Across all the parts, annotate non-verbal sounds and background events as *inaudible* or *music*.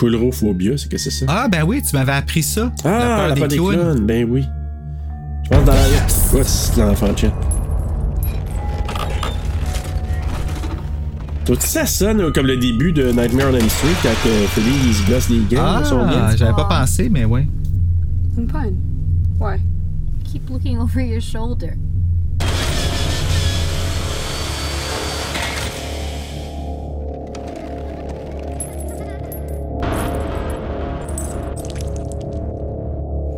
Coulrophobia, c'est que c'est ça? Ah, ben oui, tu m'avais appris ça. Ah, la peur des, clowns. Ben oui. Je pense dans la. Quoi, c'est l'enfant? Toi, ça sonne comme le début de Nightmare on Elm Street quand euh, Freddy se gosse les gars. Ah, j'avais pas pensé, mais ouais. I'm fine. Why? Keep looking over your shoulder.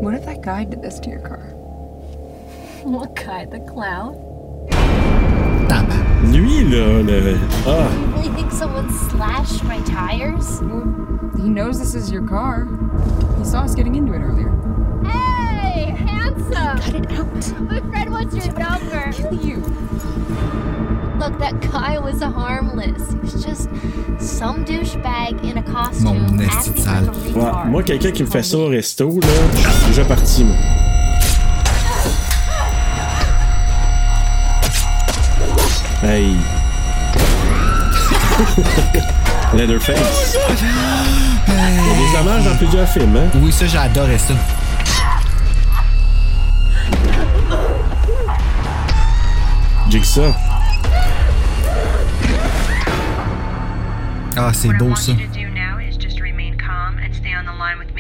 What if that guy did this to your car? *laughs* What guy? The clown? Lui, là, le... Ah. *laughs* You really think someone slashed my tires? He knows this is your car. He saw us getting into it earlier. Hey, handsome! Cut it out. My friend wants your number. Kill you. Look, that guy was harmless. He was just some douchebag in a costume Mon acting like a. Ouais, moi, quelqu'un qui me fait ça au resto, là, je suis déjà parti, moi. Hey. *laughs* Leatherface. Il y a des hommages dans plusieurs films, hein? Oui, ça, j'adorais ça. Jigsaw.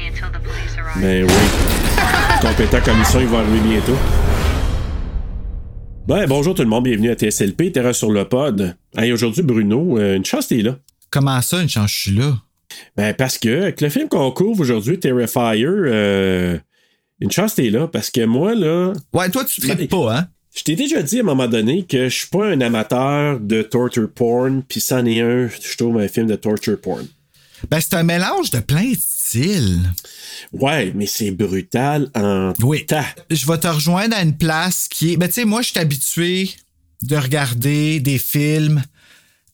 Until the police arrive. Ben oui. Ton comme ça, il va arriver bientôt. Ben, bonjour tout le monde, bienvenue à TSLP, Terra sur le pod. Hey, aujourd'hui, Bruno, euh, une chance t'es là. Comment ça, une chance, je suis là? Ben, parce que, avec le film qu'on couvre aujourd'hui, Terrifier, euh, une chance t'es là, parce que moi, là. Ouais, toi, tu traites pas, hein? Je t'ai déjà dit à un moment donné que je suis pas un amateur de torture porn, puis c'en est un, je trouve, un film de torture porn. Ben, c'est un mélange de plein de styles. Ouais, mais c'est brutal en Oui. Je vais te rejoindre à une place qui est. Ben, tu sais, moi, je suis habitué de regarder des films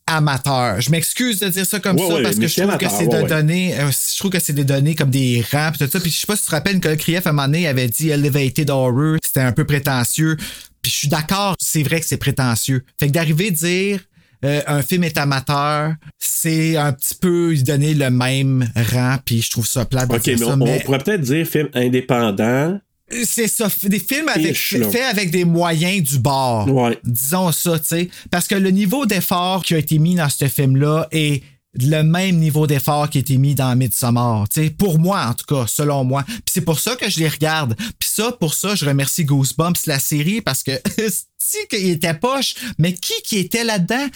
amateurs. Je m'excuse de dire ça comme Ouais, ça ouais, parce que je c'est trouve que amateur, c'est ouais, de données. euh, je trouve que c'est des données comme des rangs pis tout ça. Puis je sais pas si tu te rappelles, Nicolas Krief, à un moment donné, avait dit Elevated Horror. C'était un peu prétentieux. Puis je suis d'accord, c'est vrai que c'est prétentieux. Fait que d'arriver à dire euh, un film est amateur, c'est un petit peu lui donner le même rang, puis je trouve ça plate de Ok, mais ça, on, mais on pourrait peut-être dire film indépendant. C'est ça, des films avec, faits avec des moyens du bord. Ouais. Disons ça, tu sais. Parce que le niveau d'effort qui a été mis dans ce film-là est le même niveau d'effort qui a été mis dans Midsommar, tu sais. Pour moi, en tout cas, selon moi. Puis c'est pour ça que je les regarde. Puis ça, pour ça, je remercie Goosebumps, la série, parce que *laughs* si qu'il était poche, mais qui qui était là-dedans?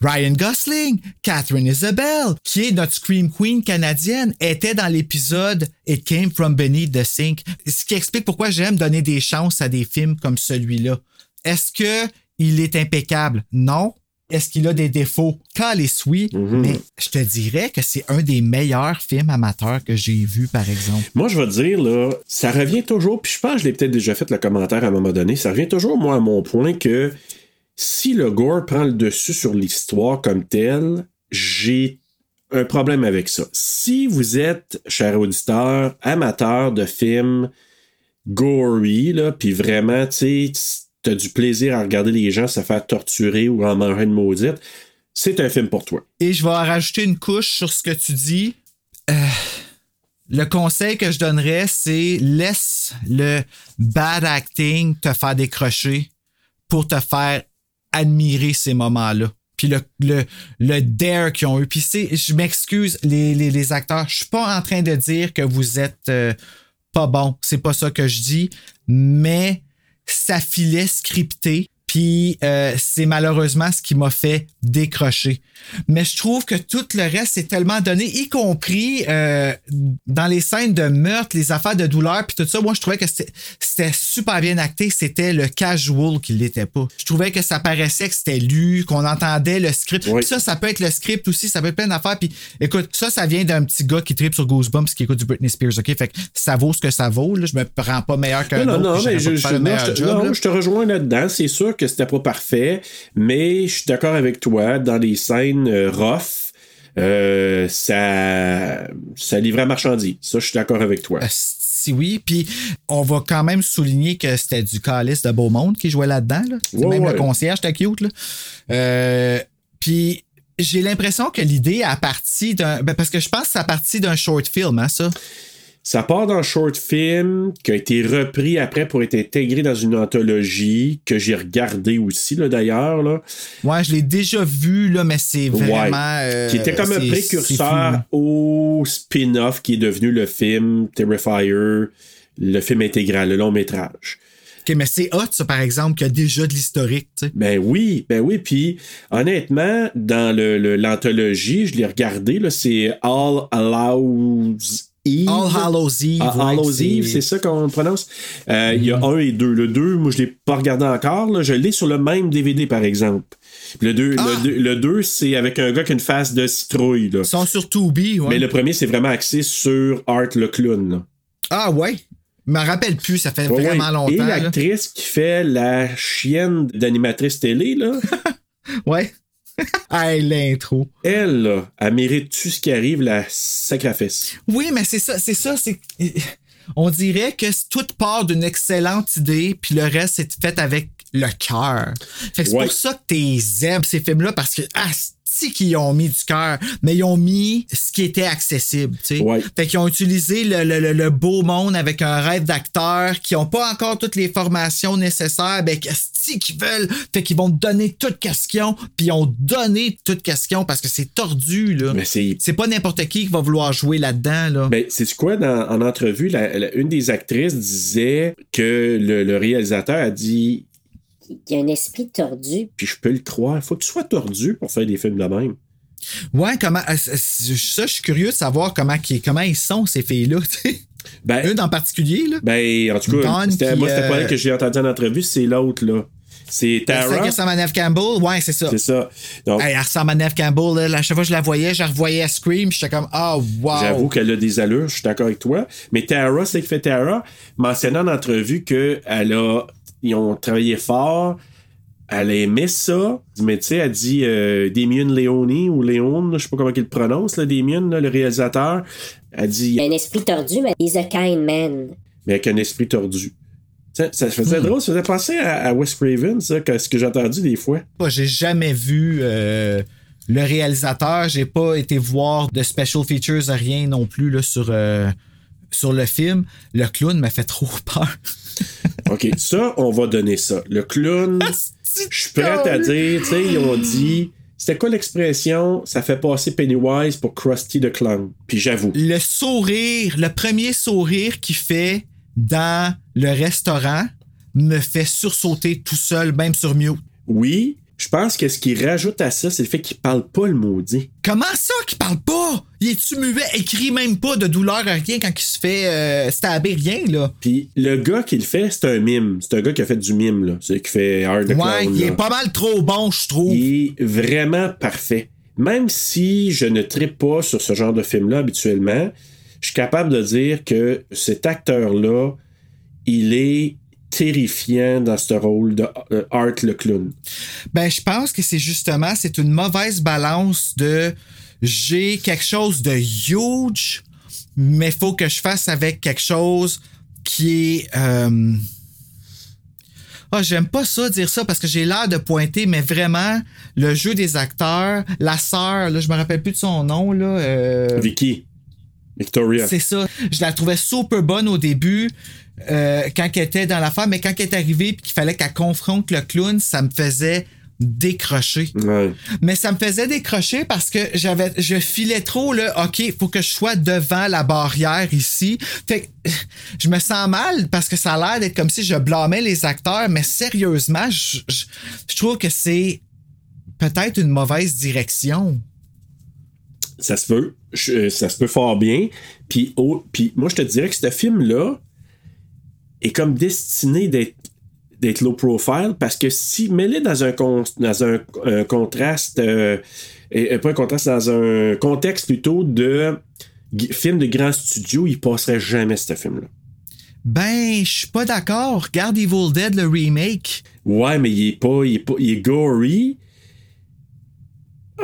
Ryan Gosling, Catherine Isabelle, qui est notre Scream Queen canadienne, était dans l'épisode It Came From Beneath the Sink. Ce qui explique pourquoi j'aime donner des chances à des films comme celui-là. Est-ce que il est impeccable? Non. Est-ce qu'il a des défauts? Calice, oui, mais je te dirais que c'est un des meilleurs films amateurs que j'ai vu, par exemple. Moi, je vais te dire, là, ça revient toujours, puis je pense que je l'ai peut-être déjà fait le commentaire à un moment donné, ça revient toujours, moi, à mon point que si le gore prend le dessus sur l'histoire comme telle, j'ai un problème avec ça. Si vous êtes, cher auditeur, amateur de films gory, puis vraiment, tu t'as du plaisir à regarder les gens se faire torturer ou en manger une maudite, c'est un film pour toi. Et je vais rajouter une couche sur ce que tu dis. Euh, le conseil que je donnerais, c'est laisse le bad acting te faire décrocher pour te faire admirer ces moments-là. Puis le, dare qu'ils ont eu. Puis c'est, je m'excuse, les acteurs, je suis pas en train de dire que vous êtes euh, pas bon. C'est pas ça que je dis. Mais ça filait scripté. Puis euh, c'est malheureusement ce qui m'a fait décrocher. Mais je trouve que tout le reste est tellement donné, y compris euh, dans les scènes de meurtre, les affaires de douleur, puis tout ça. Moi, je trouvais que c'était super bien acté. C'était le casual qui l'était pas. Je trouvais que ça paraissait que c'était lu, qu'on entendait le script. Oui. Ça, ça peut être le script aussi, ça peut être plein d'affaires. Puis écoute, ça, ça vient d'un petit gars qui tripe sur Goosebumps, qui écoute du Britney Spears, ok? Fait que ça vaut ce que ça vaut. Là. Je me prends pas meilleur qu'un Non, autre. non, non, mais je, non, job, je te rejoins là-dedans. C'est sûr que c'était pas parfait, mais je suis d'accord avec toi. Dans les scènes euh, rough, euh, ça, ça livrait à marchandise. Ça, je suis d'accord avec toi. Euh, Si oui, puis on va quand même souligner que c'était du calice de beau monde qui jouait là-dedans. Là. C'était Ouais, même ouais. le concierge, c'était cute. Là. Euh, puis j'ai l'impression que l'idée a parti d'un. ben, parce que je pense que ça a parti d'un short film, hein, ça. Ça part d'un short film qui a été repris après pour être intégré dans une anthologie que j'ai regardé aussi, d'ailleurs. Là. Ouais, je l'ai déjà vu, là, mais c'est vraiment. euh, qui était comme un c'est- précurseur au spin-off qui est devenu le film Terrifier, le film intégral, le long métrage. Ok, mais c'est hot, ça, par exemple, qu'il y a déjà de l'historique, tu sais. Ben oui, ben oui. Puis honnêtement, dans le- le- l'anthologie, je l'ai regardé, là, c'est All Allows Eve. All Hallows Eve. Ah, ouais, Hallows Eve, c'est ça qu'on prononce. Euh, Il y a un et deux. Le deux, moi, je l'ai pas regardé encore. là. Je l'ai sur le même DVD, par exemple. Le deux, Ah! le deux, le c'est avec un gars qui a une face de citrouille. Là. Ils sont sur Tubi, ouais. Mais le premier, c'est vraiment axé sur Art le clown. là. Ah, ouais. Je me rappelle plus, ça fait Ouais, vraiment longtemps. Et l'actrice qui fait la chienne d'animatrice télé, là, *laughs* Ouais. *laughs* hey, l'intro. elle, là, elle mérite-tu ce qui arrive, la sacrifice? Oui, mais c'est ça, c'est ça, c'est. On dirait que tout part d'une excellente idée, puis le reste, c'est fait avec le cœur. Fait que c'est Ouais. pour ça que t'es aimes ces films-là, parce que, ah, c'est qu'ils ont mis du cœur, mais ils ont mis ce qui était accessible, tu sais. Ouais. Fait qu'ils ont utilisé le, le- le- le beau monde avec un rêve d'acteur, qui ont pas encore toutes les formations nécessaires, ben, qu'est-ce qu'ils veulent? Fait qu'ils vont te donner toute question, puis ils ont donné toute question parce que c'est tordu, là. Mais c'est C'est pas n'importe qui qui va vouloir jouer là-dedans, là. Ben, c'est quoi, dans, en entrevue, la- la- une des actrices disait que le, le réalisateur a dit y a un esprit tordu. Puis je peux le croire, faut que tu sois tordu pour faire des films de même. Ouais, comment. euh, c'est- c'est- Ça, je suis curieux de savoir comment, comment ils sont, ces filles-là. *laughs* Ben, Une en particulier, là. ben en tout cas, c'était- moi, c'était pas euh, elle que j'ai entendu en entrevue, c'est l'autre, là. C'est Celle Tara. qui ressemble à Neve Campbell, ouais, c'est ça. C'est ça. Donc, Hey, elle ressemble à Neve Campbell, là. À chaque fois que je la voyais, je revoyais Scream, j'étais comme, oh, wow. J'avoue qu'elle a des allures, je suis d'accord avec toi. Mais Tara, c'est qui fait Tara, mentionnant en entrevue qu'elle a. Ils ont travaillé fort. Elle a aimé ça. Mais tu sais, elle dit euh, Damien Leone ou Léon, je sais pas comment il le prononce, là, Damien, là, le réalisateur. Elle dit un esprit tordu, mais he's a kind man. mais avec un esprit tordu. Ça, ça Hmm. faisait drôle, ça faisait penser à, à Wes Craven, ça, que, ce que j'ai entendu des fois. Moi, J'ai jamais vu euh, le réalisateur, j'ai pas été voir de special features, rien non plus là, sur, euh, sur le film. Le clown m'a fait trop *laughs* peur. *laughs* OK, ça, on va donner ça. Le clown, je suis prêt à dire, tu sais, ils ont dit. C'était quoi l'expression? Ça fait passer Pennywise pour Krusty the Clown. Puis j'avoue. le sourire, le premier sourire qu'il fait dans le restaurant me fait sursauter tout seul, même sur mute. Oui, je pense que ce qui rajoute à ça, c'est le fait qu'il parle pas le maudit. Comment ça qu'il parle pas? Il est-tu muet? Écrit même pas de douleur à rien quand il se fait euh, stabber, rien, là? Puis le gars qui le fait, c'est un mime. C'est un gars qui a fait du mime, là. C'est qui fait Hard ouais, Clown. il là. est pas mal trop bon, je trouve. Il est vraiment parfait. Même si je ne tripe pas sur ce genre de film-là habituellement, je suis capable de dire que cet acteur-là, il est terrifiant dans ce rôle de euh, Art le clown. Ben, je pense que c'est justement, c'est une mauvaise balance de j'ai quelque chose de huge, mais faut que je fasse avec quelque chose qui est. euh, Ah, j'aime pas ça dire ça parce que j'ai l'air de pointer, mais vraiment, le jeu des acteurs, la sœur, là, je me rappelle plus de son nom, là. euh, Vicky. Victoria. c'est ça. Je la trouvais super bonne au début euh, quand elle était dans l'affaire, mais quand elle est arrivée et qu'il fallait qu'elle confronte le clown, ça me faisait décrocher. Ouais. Mais ça me faisait décrocher parce que j'avais, je filais trop là. Ok, faut que je sois devant la barrière ici. Fait que je me sens mal parce que ça a l'air d'être comme si je blâmais les acteurs, mais sérieusement, je, je- je trouve que c'est peut-être une mauvaise direction. Ça se peut. Je- ça se peut fort bien. Puis, oh, puis moi, je te dirais que ce film-là est comme destiné d'être d'être low profile parce que si mets-le dans un con- dans un, un contraste euh, et, et pas un contraste dans un contexte plutôt de film de grand studio il passerait jamais ce film là Ben, je suis pas d'accord. Regarde Evil Dead, le remake. ouais mais il est pas il est pas il est gory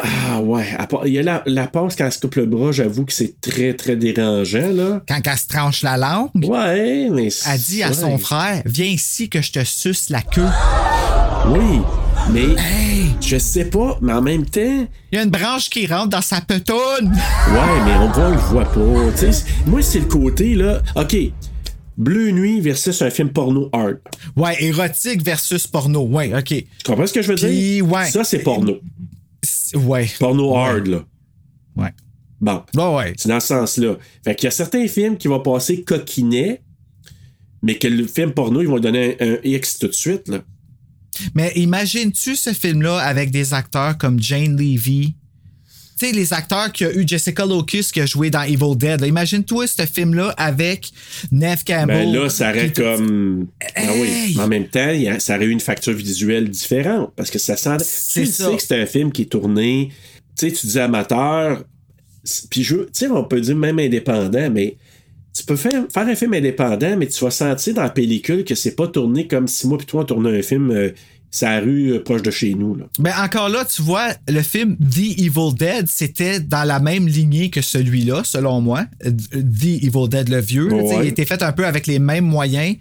ah ouais il y a la, la passe quand elle se coupe le bras j'avoue que c'est très très dérangeant là Quand elle se tranche la langue, Ouais, mais. elle dit à son frère Viens ici que je te suce la queue. Oui, mais. Hey! Je sais pas, mais en même temps. Il y a une branche qui rentre dans sa petoune. Ouais, mais on voit, on le voit pas. Moi, c'est le côté, là. OK. Bleu Nuit versus un film porno hard. Ouais, érotique versus porno. Ouais, OK. Tu comprends ce que je veux Puis, dire? ouais. Ça, c'est porno. Ouais. Porno hard, là. Ouais. Bon. Ouais. C'est dans ce sens-là. Fait qu'il y a certains films qui vont passer coquinet, mais que le film porno, ils vont donner un, un X tout de suite, là. Mais imagines-tu ce film-là avec des acteurs comme Jane Levy? Tu sais, les acteurs qui a eu Jessica Locus qui a joué dans Evil Dead. là. Imagine-toi ce film-là avec Neve Campbell. Ben là, ça aurait comme. Ah oui. En même temps, ça aurait eu une facture visuelle différente. Parce que ça sent. Tu ça. sais que c'est un film qui est tourné. Tu sais, tu dis amateur. Puis, je- tu sais, on peut dire même indépendant, mais tu peux faire, faire un film indépendant, mais tu vas sentir dans la pellicule que c'est pas tourné comme si moi puis toi on tournait un film. euh, c'est la rue euh, proche de chez nous. Là. Mais encore là, tu vois, le film The Evil Dead, c'était dans la même lignée que celui-là, selon moi. The Evil Dead, le vieux. là, Ouais. Il était fait un peu avec les mêmes moyens.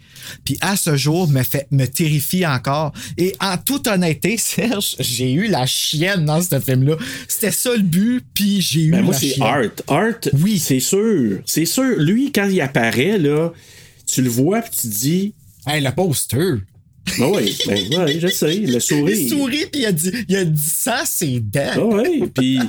Puis à ce jour, me, fait, me terrifie encore. Et en toute honnêteté, *laughs* Serge, j'ai eu la chienne dans ce film-là. C'était ça le but, puis j'ai eu Ben, moi, la c'est. Art. Art, Oui. c'est sûr. C'est sûr. Lui, quand il apparaît, là, tu le vois puis tu te dis. Hey, le poster. Ben oui, ben, ouais, je sais, le sourire. Il sourit, puis il a dit, il a dit ça, c'est dents. Ah ouais, puis,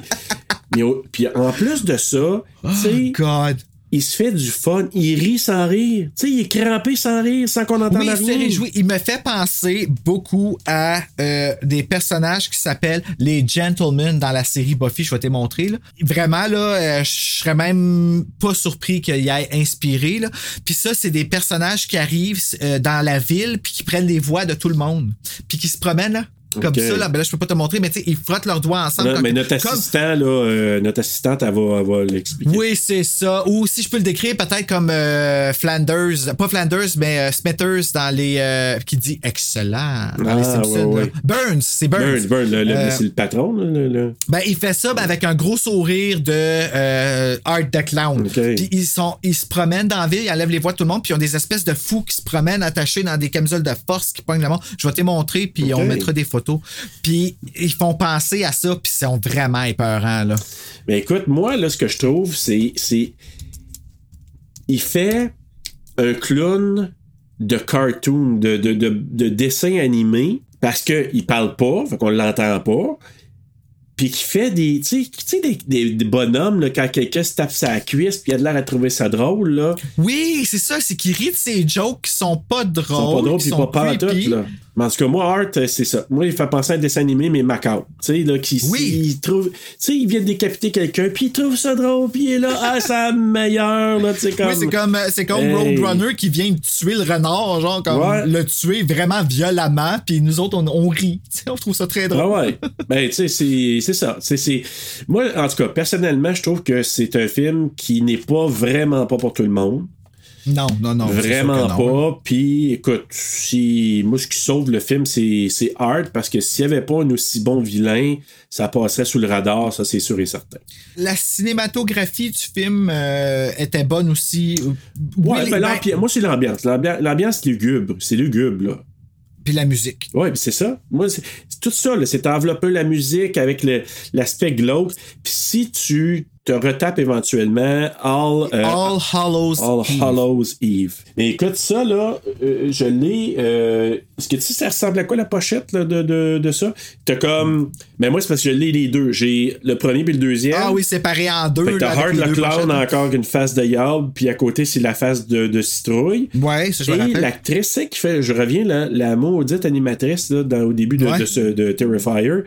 puis en plus de ça, tu sais, God. Il se fait du fun, il rit sans rire. Tu sais, il est crampé sans rire, sans qu'on entende Oui, il rien. s'est réjoui. Il me fait penser beaucoup à euh, des personnages qui s'appellent les Gentlemen dans la série Buffy. Je vais te montrer. Là. Vraiment, là, euh, je serais même pas surpris qu'il ait inspiré. Là. Puis ça, c'est des personnages qui arrivent euh, dans la ville puis qui prennent les voix de tout le monde. Puis qui se promènent là. Comme ça, là, ben là, je peux pas te montrer, mais tu sais, ils frottent leurs doigts ensemble. Non, mais notre comme- assistant, là, euh, notre assistante, elle va, elle va l'expliquer. oui, c'est ça. Ou si je peux le décrire, peut-être comme euh, Flanders, pas Flanders, mais euh, Smithers dans les. euh, qui dit excellent dans les Ah, Simpsons. ouais, là. ouais. Burns, c'est Burns. Burns, Burns, le- le- c'est le patron, là, le- le- Ben, il fait ça ben, avec un gros sourire de Art the Clown. Puis ils, sont, ils se promènent dans la ville, ils enlèvent les voix de tout le monde, puis ils ont des espèces de fous qui se promènent attachés dans des camisoles de force qui pognent le monde. Je vais te montrer, puis on mettra des photos. Puis ils font penser à ça, puis ils sont vraiment épeurants, là. Mais écoute, moi, là, ce que je trouve, c'est. c'est il fait un clown de cartoon, de, de, de, de dessin animé, parce qu'il parle pas, fait qu'on l'entend pas. Puis qui fait des. Tu sais- des, des, des bonhommes, là, quand quelqu'un se tape sa cuisse, puis il a de l'air à trouver ça drôle, là. Oui, c'est ça, c'est qu'ils rient de ces jokes qui sont pas drôles. Ils sont pas drôles, qui puis pas pantoute, creepy. là. Mais en tout cas, moi, Art, euh, c'est ça. Moi, il fait penser à un dessin animé, mais macabre. Tu sais, là, qui Oui. il trouve. Tu sais, il vient de décapiter quelqu'un, puis il trouve ça drôle, puis il est là, ah, c'est la meilleure, là, tu sais, comme. Oui, c'est comme, euh, c'est comme Hey. Roadrunner qui vient de tuer le renard, genre, comme Ouais. le tuer vraiment violemment, puis nous autres, on, on rit. Tu sais, on trouve ça très Ah drôle. ouais. ben, tu sais, c'est ça. C'est- Moi, en tout cas, personnellement, je trouve que c'est un film qui n'est pas vraiment pas pour tout le monde. Non, non, non. vraiment pas. Puis, écoute, si moi, ce qui sauve le film, c'est Art, parce que s'il n'y avait pas un aussi bon vilain, ça passerait sous le radar, ça, c'est sûr et certain. La cinématographie du film euh, était bonne aussi. Ouais, Oui, ben, ben, moi, c'est l'ambiance. L'ambi- L'ambiance, c'est lugubre. C'est lugubre, là. Puis la musique. Oui, c'est ça. Moi, c'est tout ça, c'est envelopper la musique avec l'aspect glauque. Puis si tu te retapes éventuellement All, euh, All Hallows All Eve. Hallows Eve. Mais écoute, ça, là, euh, je l'ai. euh, Est-ce que tu sais, ça ressemble à quoi la pochette là, de, de, de ça? T'as comme. Mais moi, c'est parce que je l'ai les deux. J'ai le premier puis le deuxième. Ah oui, séparé en deux. Fait que t'as là, Hard deux Clown encore une face de Yard, puis à côté, c'est la face de, de Citrouille. Ouais, ça, je me Et l'actrice, c'est qui fait, je reviens, la, la maudite animatrice là, dans, au début de, Ouais. de, ce, de Terrifier,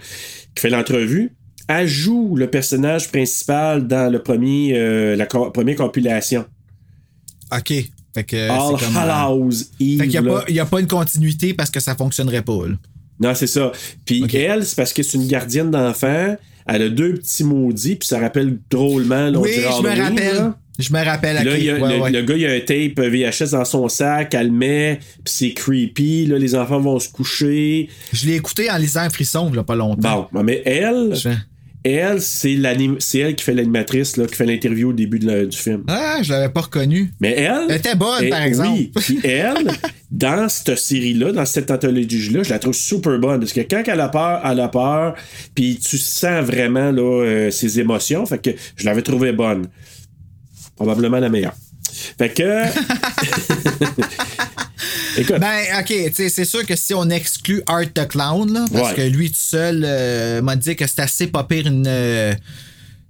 qui fait l'entrevue, joue le personnage principal dans le premier, euh, la co- première compilation. OK. Fait que All comme... euh, Hallows Eve. Fait qu'il n'y a, pas- y a pas une continuité parce que ça fonctionnerait pas. là. Non, c'est ça. Puis elle, c'est parce que c'est une gardienne d'enfants. Elle a deux petits maudits, puis ça rappelle drôlement. là, Oui, je me Halloween, rappelle. là. Je me rappelle. Puis Là, y a- ouais, le, ouais. le gars, il a un tape VHS dans son sac, elle le met, puis c'est creepy. Là, les enfants vont se coucher. Je l'ai écouté en lisant un frisson, il y a pas longtemps. Bon, mais elle, Je elle, c'est elle qui fait l'animatrice, là, qui fait l'interview au début de la- du film. Ah, je l'avais pas reconnu. Mais elle. Elle était bonne, elle- par exemple. Oui, puis elle, *laughs* dans cette série-là, dans cette anthologie-là, je la trouve super bonne. Parce que quand elle a peur, elle a peur, puis tu sens vraiment là, euh, ses émotions. Fait que je l'avais trouvée bonne. Probablement la meilleure. Fait que. *laughs* *laughs* Écoute. Ben, ok, c'est sûr que si on exclut Art the Clown, là, parce Ouais. que lui tout seul euh, m'a dit que c'est assez pas pire une. euh,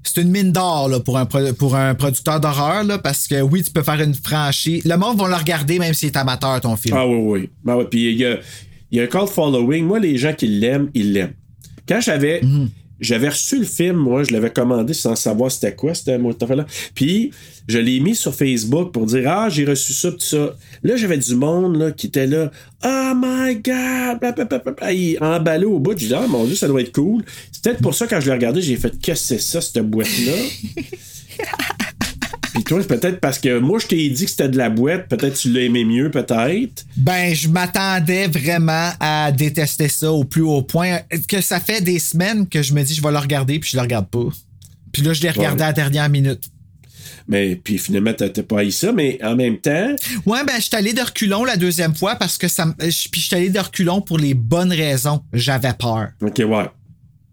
c'est une mine d'or pour, un pour un producteur d'horreur, parce que oui, tu peux faire une franchise. Le monde va le regarder même s'il est amateur, ton film. Ah oui, oui. Oui. Puis il y a, il y a un call following. Moi, les gens qui l'aiment, ils l'aiment. Quand j'avais. J'avais reçu le film, moi, je l'avais commandé sans savoir c'était quoi, cette mot là Puis, je l'ai mis sur Facebook pour dire Ah, j'ai reçu ça, tout ça. Là, j'avais du monde là, qui était là. Oh my God! Bla, bla, bla, bla, bla. Il emballé au bout. J'ai dit Ah, mon Dieu, ça doit être cool. C'est peut-être pour ça, quand je l'ai regardé, j'ai fait Qu'est-ce que c'est ça, cette boîte-là? *laughs* Puis toi, c'est peut-être parce que moi, je t'ai dit que c'était de la boîte. Peut-être tu l'as aimé mieux, peut-être. Ben, je m'attendais vraiment à détester ça au plus haut point. Que ça fait des semaines que je me dis je vais le regarder, puis je le regarde pas. Puis là, je l'ai regardé Ouais. à la dernière minute. Mais puis finalement, t'as pas haï ça, mais en même temps, Ouais, ben, je suis allé de reculons la deuxième fois parce que ça Puis je suis allé de reculons pour les bonnes raisons. J'avais peur. ok, ouais.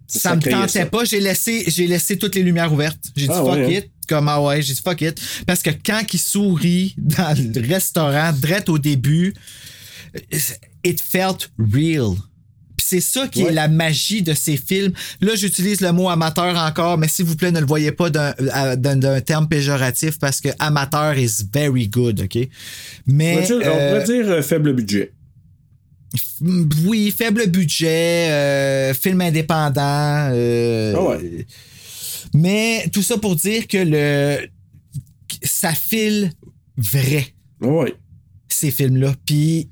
Ça, me tentait ça. pas. J'ai laissé, j'ai laissé toutes les lumières ouvertes. J'ai dit Ah fuck ouais, hein? it. Comme ah ouais, j'ai dit fuck it. Parce que quand il sourit dans le restaurant, direct au début, it felt real. Puis c'est ça qui Ouais. est la magie de ces films. Là, j'utilise le mot amateur encore, mais s'il vous plaît, ne le voyez pas d'un, terme péjoratif parce que amateur is very good, OK? On Mais. pourrait dire, on euh, pourrait dire, euh, faible budget. Oui, faible budget, euh, film indépendant. euh, Ah ouais. Mais tout ça pour dire que le ça file vrai, Ouais. ces films-là. Puis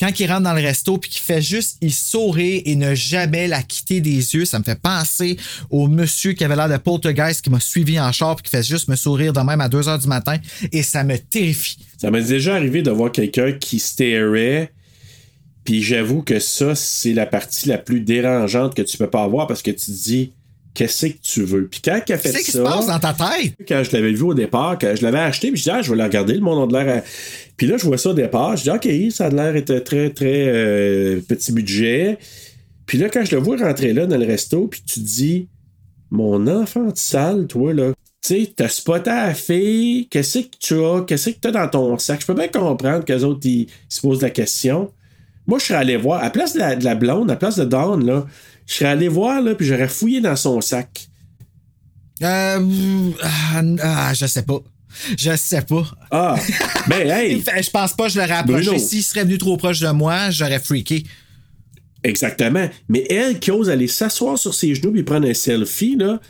quand il rentre dans le resto puis qu'il fait juste il sourire et ne jamais la quitter des yeux, ça me fait penser au monsieur qui avait l'air de poltergeist qui m'a suivi en char puis qui fait juste me sourire de même à 2 heures du matin et ça me terrifie. Ça m'est déjà arrivé de voir quelqu'un qui starait. Puis j'avoue que ça, c'est la partie la plus dérangeante que tu peux pas avoir parce que tu te dis, qu'est-ce que tu veux? Puis quand il a fait Qu'est-ce qui ça. se passe dans ta tête? quand je l'avais vu au départ, quand je l'avais acheté, puis je dis, ah, je vais le regarder, le monde a de l'air. à- Puis là, je vois ça au départ, je dis, OK, ça a l'air d'être très, très euh, petit budget. Puis là, quand je le vois rentrer là dans le resto, puis tu te dis, mon enfant de salle, toi, là, tu sais, t'as spoté à la fille, qu'est-ce que tu as, qu'est-ce que t'as dans ton sac? Je peux bien comprendre qu'eux autres, ils, ils se posent la question. Moi, je serais allé voir, à place de la, de la blonde, à place de Dawn, là, je serais allé voir, là, puis j'aurais fouillé dans son sac. Euh, ah, ah, je sais pas. Je sais pas. Ah, ben, *laughs* hey! Je pense pas que je l'aurais approché. S'il serait venu trop proche de moi, j'aurais freaké. Exactement. Mais elle qui ose aller s'asseoir sur ses genoux et prendre un selfie, là,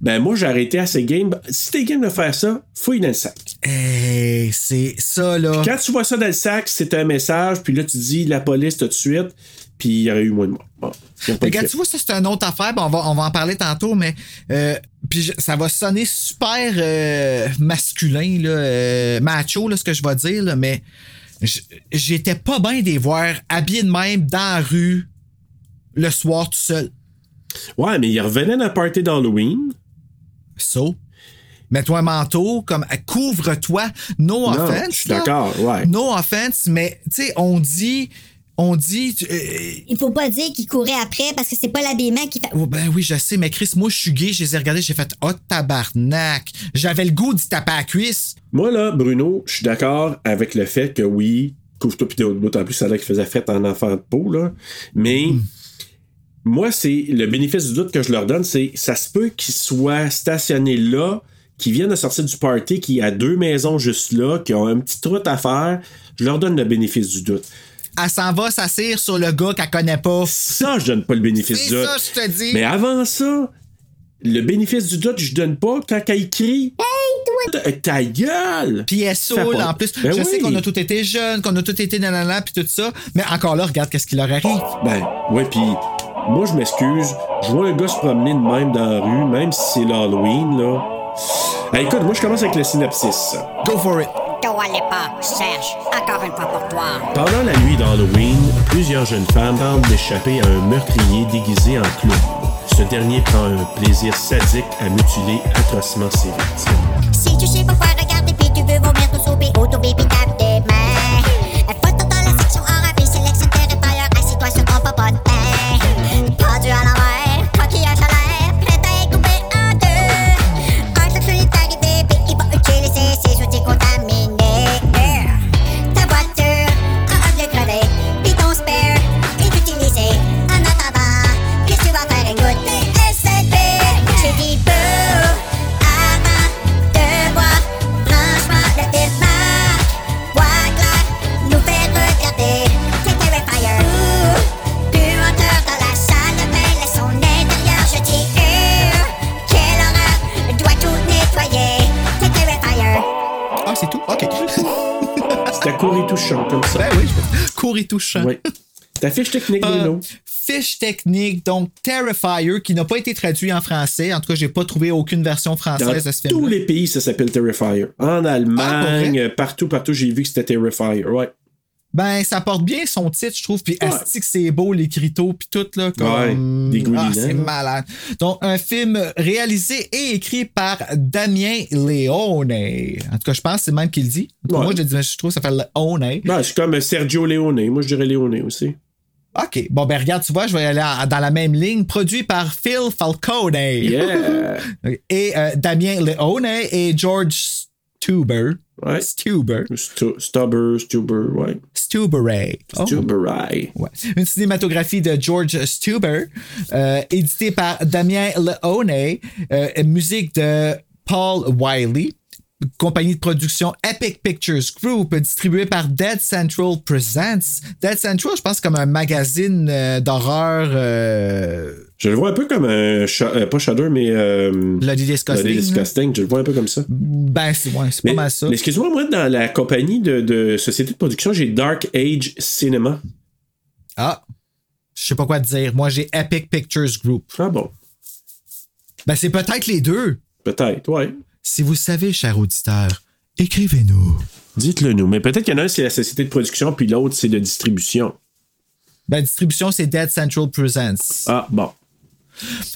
ben moi, j'ai arrêté à ces games. Si t'es game de faire ça, fouille dans le sac. Hey, c'est ça, là. Quand tu vois ça dans le sac, c'est un message, puis là, tu dis la police tout de suite, puis il y aurait eu moins de morts. Bon, ils Regarde, tu vois, ça, c'est une autre affaire. Bon, on, va, on va en parler tantôt, mais euh, puis je- ça va sonner super euh, masculin, là, euh, macho, là, ce que je vais dire, là, mais j'étais pas bien des voir habillés de même dans la rue le soir tout seul. Ouais, mais il revenait d'un party d'Halloween. So, mets-toi un manteau, comme couvre-toi. No Non, offense. je suis d'accord, ouais. No offense, mais tu sais, on dit On dit. euh, Il faut pas dire qu'il courait après parce que c'est pas l'habillement qui fait. Oh, ben oui, je sais, mais Chris, moi, je suis gay, je les ai regardés, j'ai fait Oh, tabarnak. J'avais le goût d'y taper à la cuisse. Moi, là, Bruno, je suis d'accord avec le fait que oui, couvre-toi pis d'autant plus, ça là qu'il faisait fête en enfant de peau, là. Mais. Moi, c'est le bénéfice du doute que je leur donne, c'est ça se peut qu'ils soient stationnés là, qu'ils viennent de sortir du party, qui a deux maisons juste là, qui ont un petit route à faire. Je leur donne le bénéfice du doute. Elle s'en va s'assire sur le gars qu'elle connaît pas. Ça, je donne pas le bénéfice du doute. ça, je te dis. Mais avant ça, le bénéfice du doute, je donne pas quand elle crie. Hey, toi! Ta gueule! Puis elle saoule en plus. Ben je sais qu'on a tous été jeunes, qu'on a tous été nanana puis tout ça. Mais encore là, regarde qu'est-ce qu'il leur arrive. Ben, ouais, puis moi, je m'excuse. Je vois un gars se promener de même dans la rue, même si c'est l'Halloween, là. Ah, écoute, moi, je commence avec le synopsis. Go for it. Go à l'époque, Serge. Encore une fois pour toi. Pendant la nuit d'Halloween, plusieurs jeunes femmes tentent d'échapper à un meurtrier déguisé en clown. Ce dernier prend un plaisir sadique à mutiler atrocement ses victimes. Si tu sais pas quoi regarder puis tu veux vomir tout souper, baby court et touchant, comme ça. ben oui, *laughs* court et touchant. Oui. Ta fiche technique, Euh, Bruno? fiche technique, donc Terrifier, qui n'a pas été traduit en français. En tout cas, j'ai pas trouvé aucune version Dans française de ce film. tous les pays, ça s'appelle Terrifier. En Ah, Allemagne, vrai? partout, partout, j'ai vu que c'était Terrifier. Ouais. Ben, ça porte bien son titre, je trouve. Puis, asti que c'est beau, l'écriteau, puis tout, là. Comme... Ouais. Ah, c'est malade. Donc, un film réalisé et écrit par Damien Leone. En tout cas, je pense que c'est même qui le dit. Ouais. Moi, je, dis, je trouve que ça fait Leone. Ben, c'est comme Sergio Leone. Moi, je dirais Leone aussi. OK. Bon, ben, regarde, tu vois, je vais aller dans la même ligne. Produit par Phil Falcone. Yeah! *laughs* et euh, Damien Leone et George Stuber. Ouais. Stuber. Stu- Stubber, Stuber, ouais. Stuberay. Oh. Stuberai. Ouais. Une cinématographie de George Stuber, euh, éditée par Damien Leone, euh, musique de Paul Wiley, compagnie de production Epic Pictures Group, distribuée par Dead Central Presents. Dead Central, je pense, comme un magazine euh, d'horreur. Euh, Je le vois un peu comme un. Euh, pas Shudder, mais. Bloody Disgusting, Bloody là. Disgusting. Je le vois un peu comme ça. ben, c'est ouais, pas mal ça. mais excuse-moi, moi, dans la compagnie de, de société de production, j'ai Dark Age Cinema. Ah, je sais pas quoi te dire. Moi, j'ai Epic Pictures Group. Ah bon, Ben, c'est peut-être les deux. peut-être, ouais. Si vous savez, cher auditeur, écrivez-nous. Dites-le nous. Mais peut-être qu'il y en a un, c'est la société de production, puis l'autre, c'est de distribution. Ben, distribution, c'est Dead Central Presents. Ah, bon.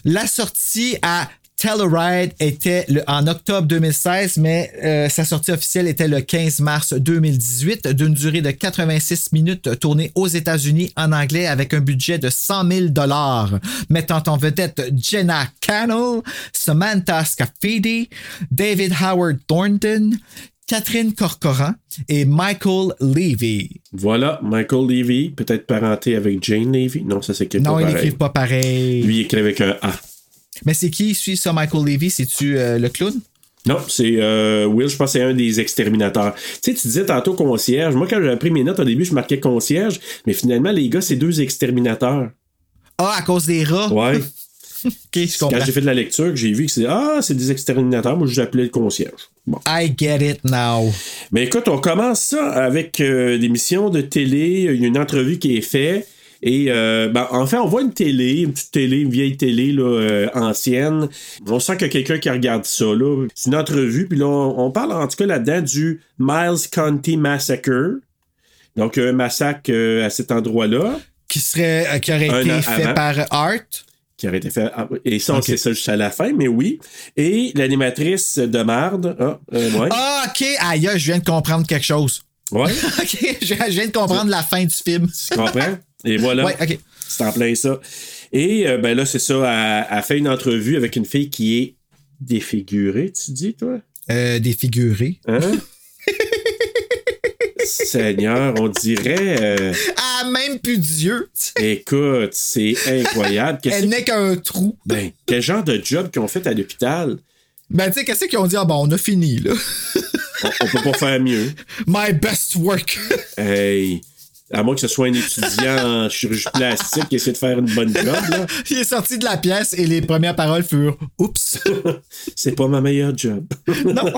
La sortie à Telluride était le- en octobre 2016, mais euh, sa sortie officielle était le 15 mars 2018, d'une durée de 86 minutes, tournée aux États-Unis en anglais avec un budget de 100 000 mettant en vedette Jenna Cannell, Samantha Scafidi, David Howard Thornton, Catherine Corcoran et Michael Levy. Voilà, Michael Levy, peut-être parenté avec Jane Levy. Non, ça s'écrit Non, pas ils pareil. n'écrivent pas pareil. Lui, il écrit avec un A. Mais c'est qui suit ça, Michael Levy? C'est-tu euh, le clown? Non, c'est euh, Will, je pense que c'est un des exterminateurs. Tu sais, tu disais tantôt concierge. Moi, quand j'ai pris mes notes au début, je marquais concierge, mais finalement, les gars, c'est deux exterminateurs. Ah, à cause des rats? Ouais. *laughs* je. Quand j'ai fait de la lecture, j'ai vu que c'est Ah, c'est des exterminateurs, moi, je l'appelais le concierge. Bon. I get it now. Mais écoute, on commence ça avec euh, l'émission de télé. Il y a une entrevue qui est faite. Et euh, ben, en fait, on voit une télé, une petite télé, une vieille télé là, euh, ancienne. On sent qu'il y a quelqu'un qui regarde ça. là. C'est une entrevue. Puis là, on, on parle en tout cas là-dedans du Miles County Massacre. Donc, un massacre euh, à cet endroit-là. Qui serait, qui aurait Un été fait avant. par Art. Qui aurait été fait. ah, Et ça, on Ok. sait ça jusqu'à la fin, mais oui. Et l'animatrice de Marde. Ah, euh, ouais. Ah, ok. Aïe, je viens de comprendre quelque chose. Ouais, *laughs* OK, je je viens de comprendre la fin du film. tu comprends? *laughs* Et voilà. Ouais. C'est en plein ça. Et euh, ben là, c'est ça, elle, elle fait une entrevue avec une fille qui est défigurée, tu dis, toi? Euh, défiguré. Hein? Seigneur, on dirait. euh, Ah, même plus d'yeux. écoute, c'est incroyable. Qu'est-ce Elle n'est qu'un trou. ben, quel genre de job qu'ils ont fait à l'hôpital? Ben, tu sais, qu'est-ce qu'ils ont dit? Ah, bon, on a fini, là. On, on peut pas faire mieux. My best work. Hey, à moins que ce soit un étudiant en chirurgie plastique qui essaie de faire une bonne job, là. *laughs* Il est sorti de la pièce et les premières paroles furent Oups, *laughs* C'est pas ma meilleure job. *laughs* Non.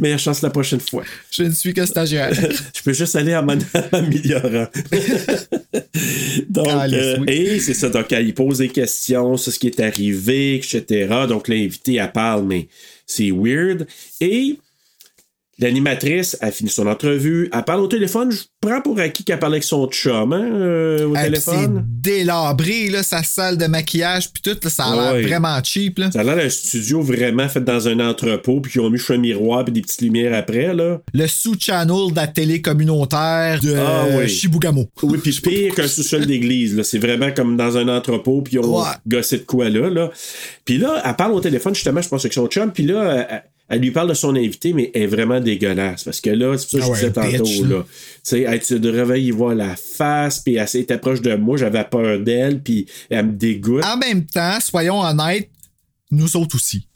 Meilleure chance la prochaine fois. je ne suis que stagiaire. Je peux juste aller en m'en améliorant. donc, euh, oui. et c'est ça. Donc, elle pose des questions sur ce qui est arrivé, etc. Donc, l'invité, elle parle, mais c'est weird. Et l'animatrice, elle finit son entrevue. Elle parle au téléphone. Je prends pour acquis qu'elle parle avec son chum, hein, euh, au Hey, puis c'est téléphone. délabré, là, sa salle de maquillage, puis tout, là, ça a l'air vraiment cheap, là. Ça a l'air d'un studio vraiment fait dans un entrepôt, puis ils ont mis un miroir et des petites lumières après, là. Le sous-channel de la télé communautaire de Ah, oui. Chibougamau. Oui, puis pire qu'un sous-sol d'église. là. C'est vraiment comme dans un entrepôt, puis on Ouais. gossé de quoi là. là. Puis là, elle parle au téléphone, justement, je pense avec son chum, puis là, elle, elle lui parle de son invité, mais elle est vraiment dégueulasse. Parce que là, c'est pour ça que Ah je ouais, disais tantôt, bitch, là. là. Tu sais, elle, tu devrais y voir la face, puis elle s'est proche de moi, j'avais peur d'elle, puis elle me dégoûte. En même temps, soyons honnêtes, nous autres aussi.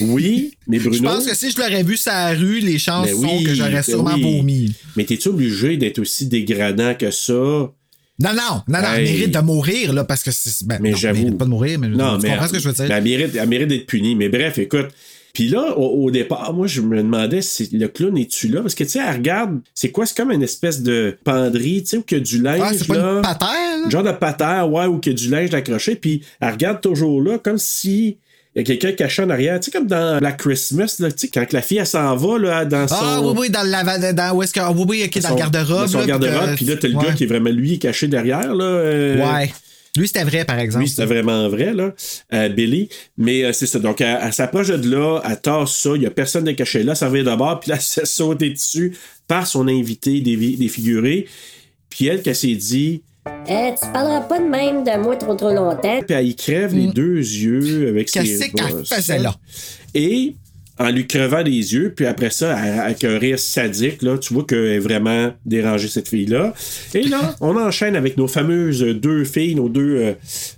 Oui, mais *laughs* Bruno? Je pense que si je l'aurais vu sur la rue, les chances Ben sont que j'aurais ben sûrement oui. vomi. Mais t'es-tu obligé d'être aussi dégradant que ça? Non, non, non, non, elle mérite de mourir, là, parce que c'est. Ben, Mais j'avoue. Elle mérite pas de mourir, mais Non, mais comprends ce que je veux dire? elle, mérite, elle mérite d'être punie. Mais bref, écoute. Puis là, au, au départ, moi, je me demandais si le clown est-tu là? Parce que, tu sais, elle regarde, c'est quoi? C'est comme une espèce de penderie, tu sais, où il y a du linge, ah, c'est pas là. une patère, là? Genre de patère, ouais, où il y a du linge accroché. Puis elle regarde toujours là, comme si il y a quelqu'un caché en arrière. Tu sais, comme dans Black Christmas, là, tu sais, quand la fille, elle s'en va, là, dans son... Ah, oui, oui, dans le lava- dans où est-ce que. ah, oui, oui, ok, dans son- le garde-robe. Dans son garde-robe. Puis là, t'as le ouais. gars qui est vraiment, lui, caché derrière, là. euh, Ouais. Lui, c'était vrai, par exemple. Oui, c'était vraiment vrai, là, euh, Billy. Mais euh, c'est ça. Donc, elle, elle s'approche de là, elle tasse ça, il n'y a personne de caché là, ça revient d'abord, *laughs* puis là, elle s'est sautée dessus par son invité défiguré. Puis elle, qu'elle s'est dit, Euh, tu parleras pas de même de moi trop trop longtemps. puis elle y crève les deux yeux avec ses Mm. Qu'est-ce qu'elle faisait là? Et en lui crevant les yeux, puis après ça, avec un rire sadique, là, tu vois qu'elle est vraiment dérangée, cette fille-là. Et là, *laughs* on enchaîne avec nos fameuses deux filles, nos deux, euh,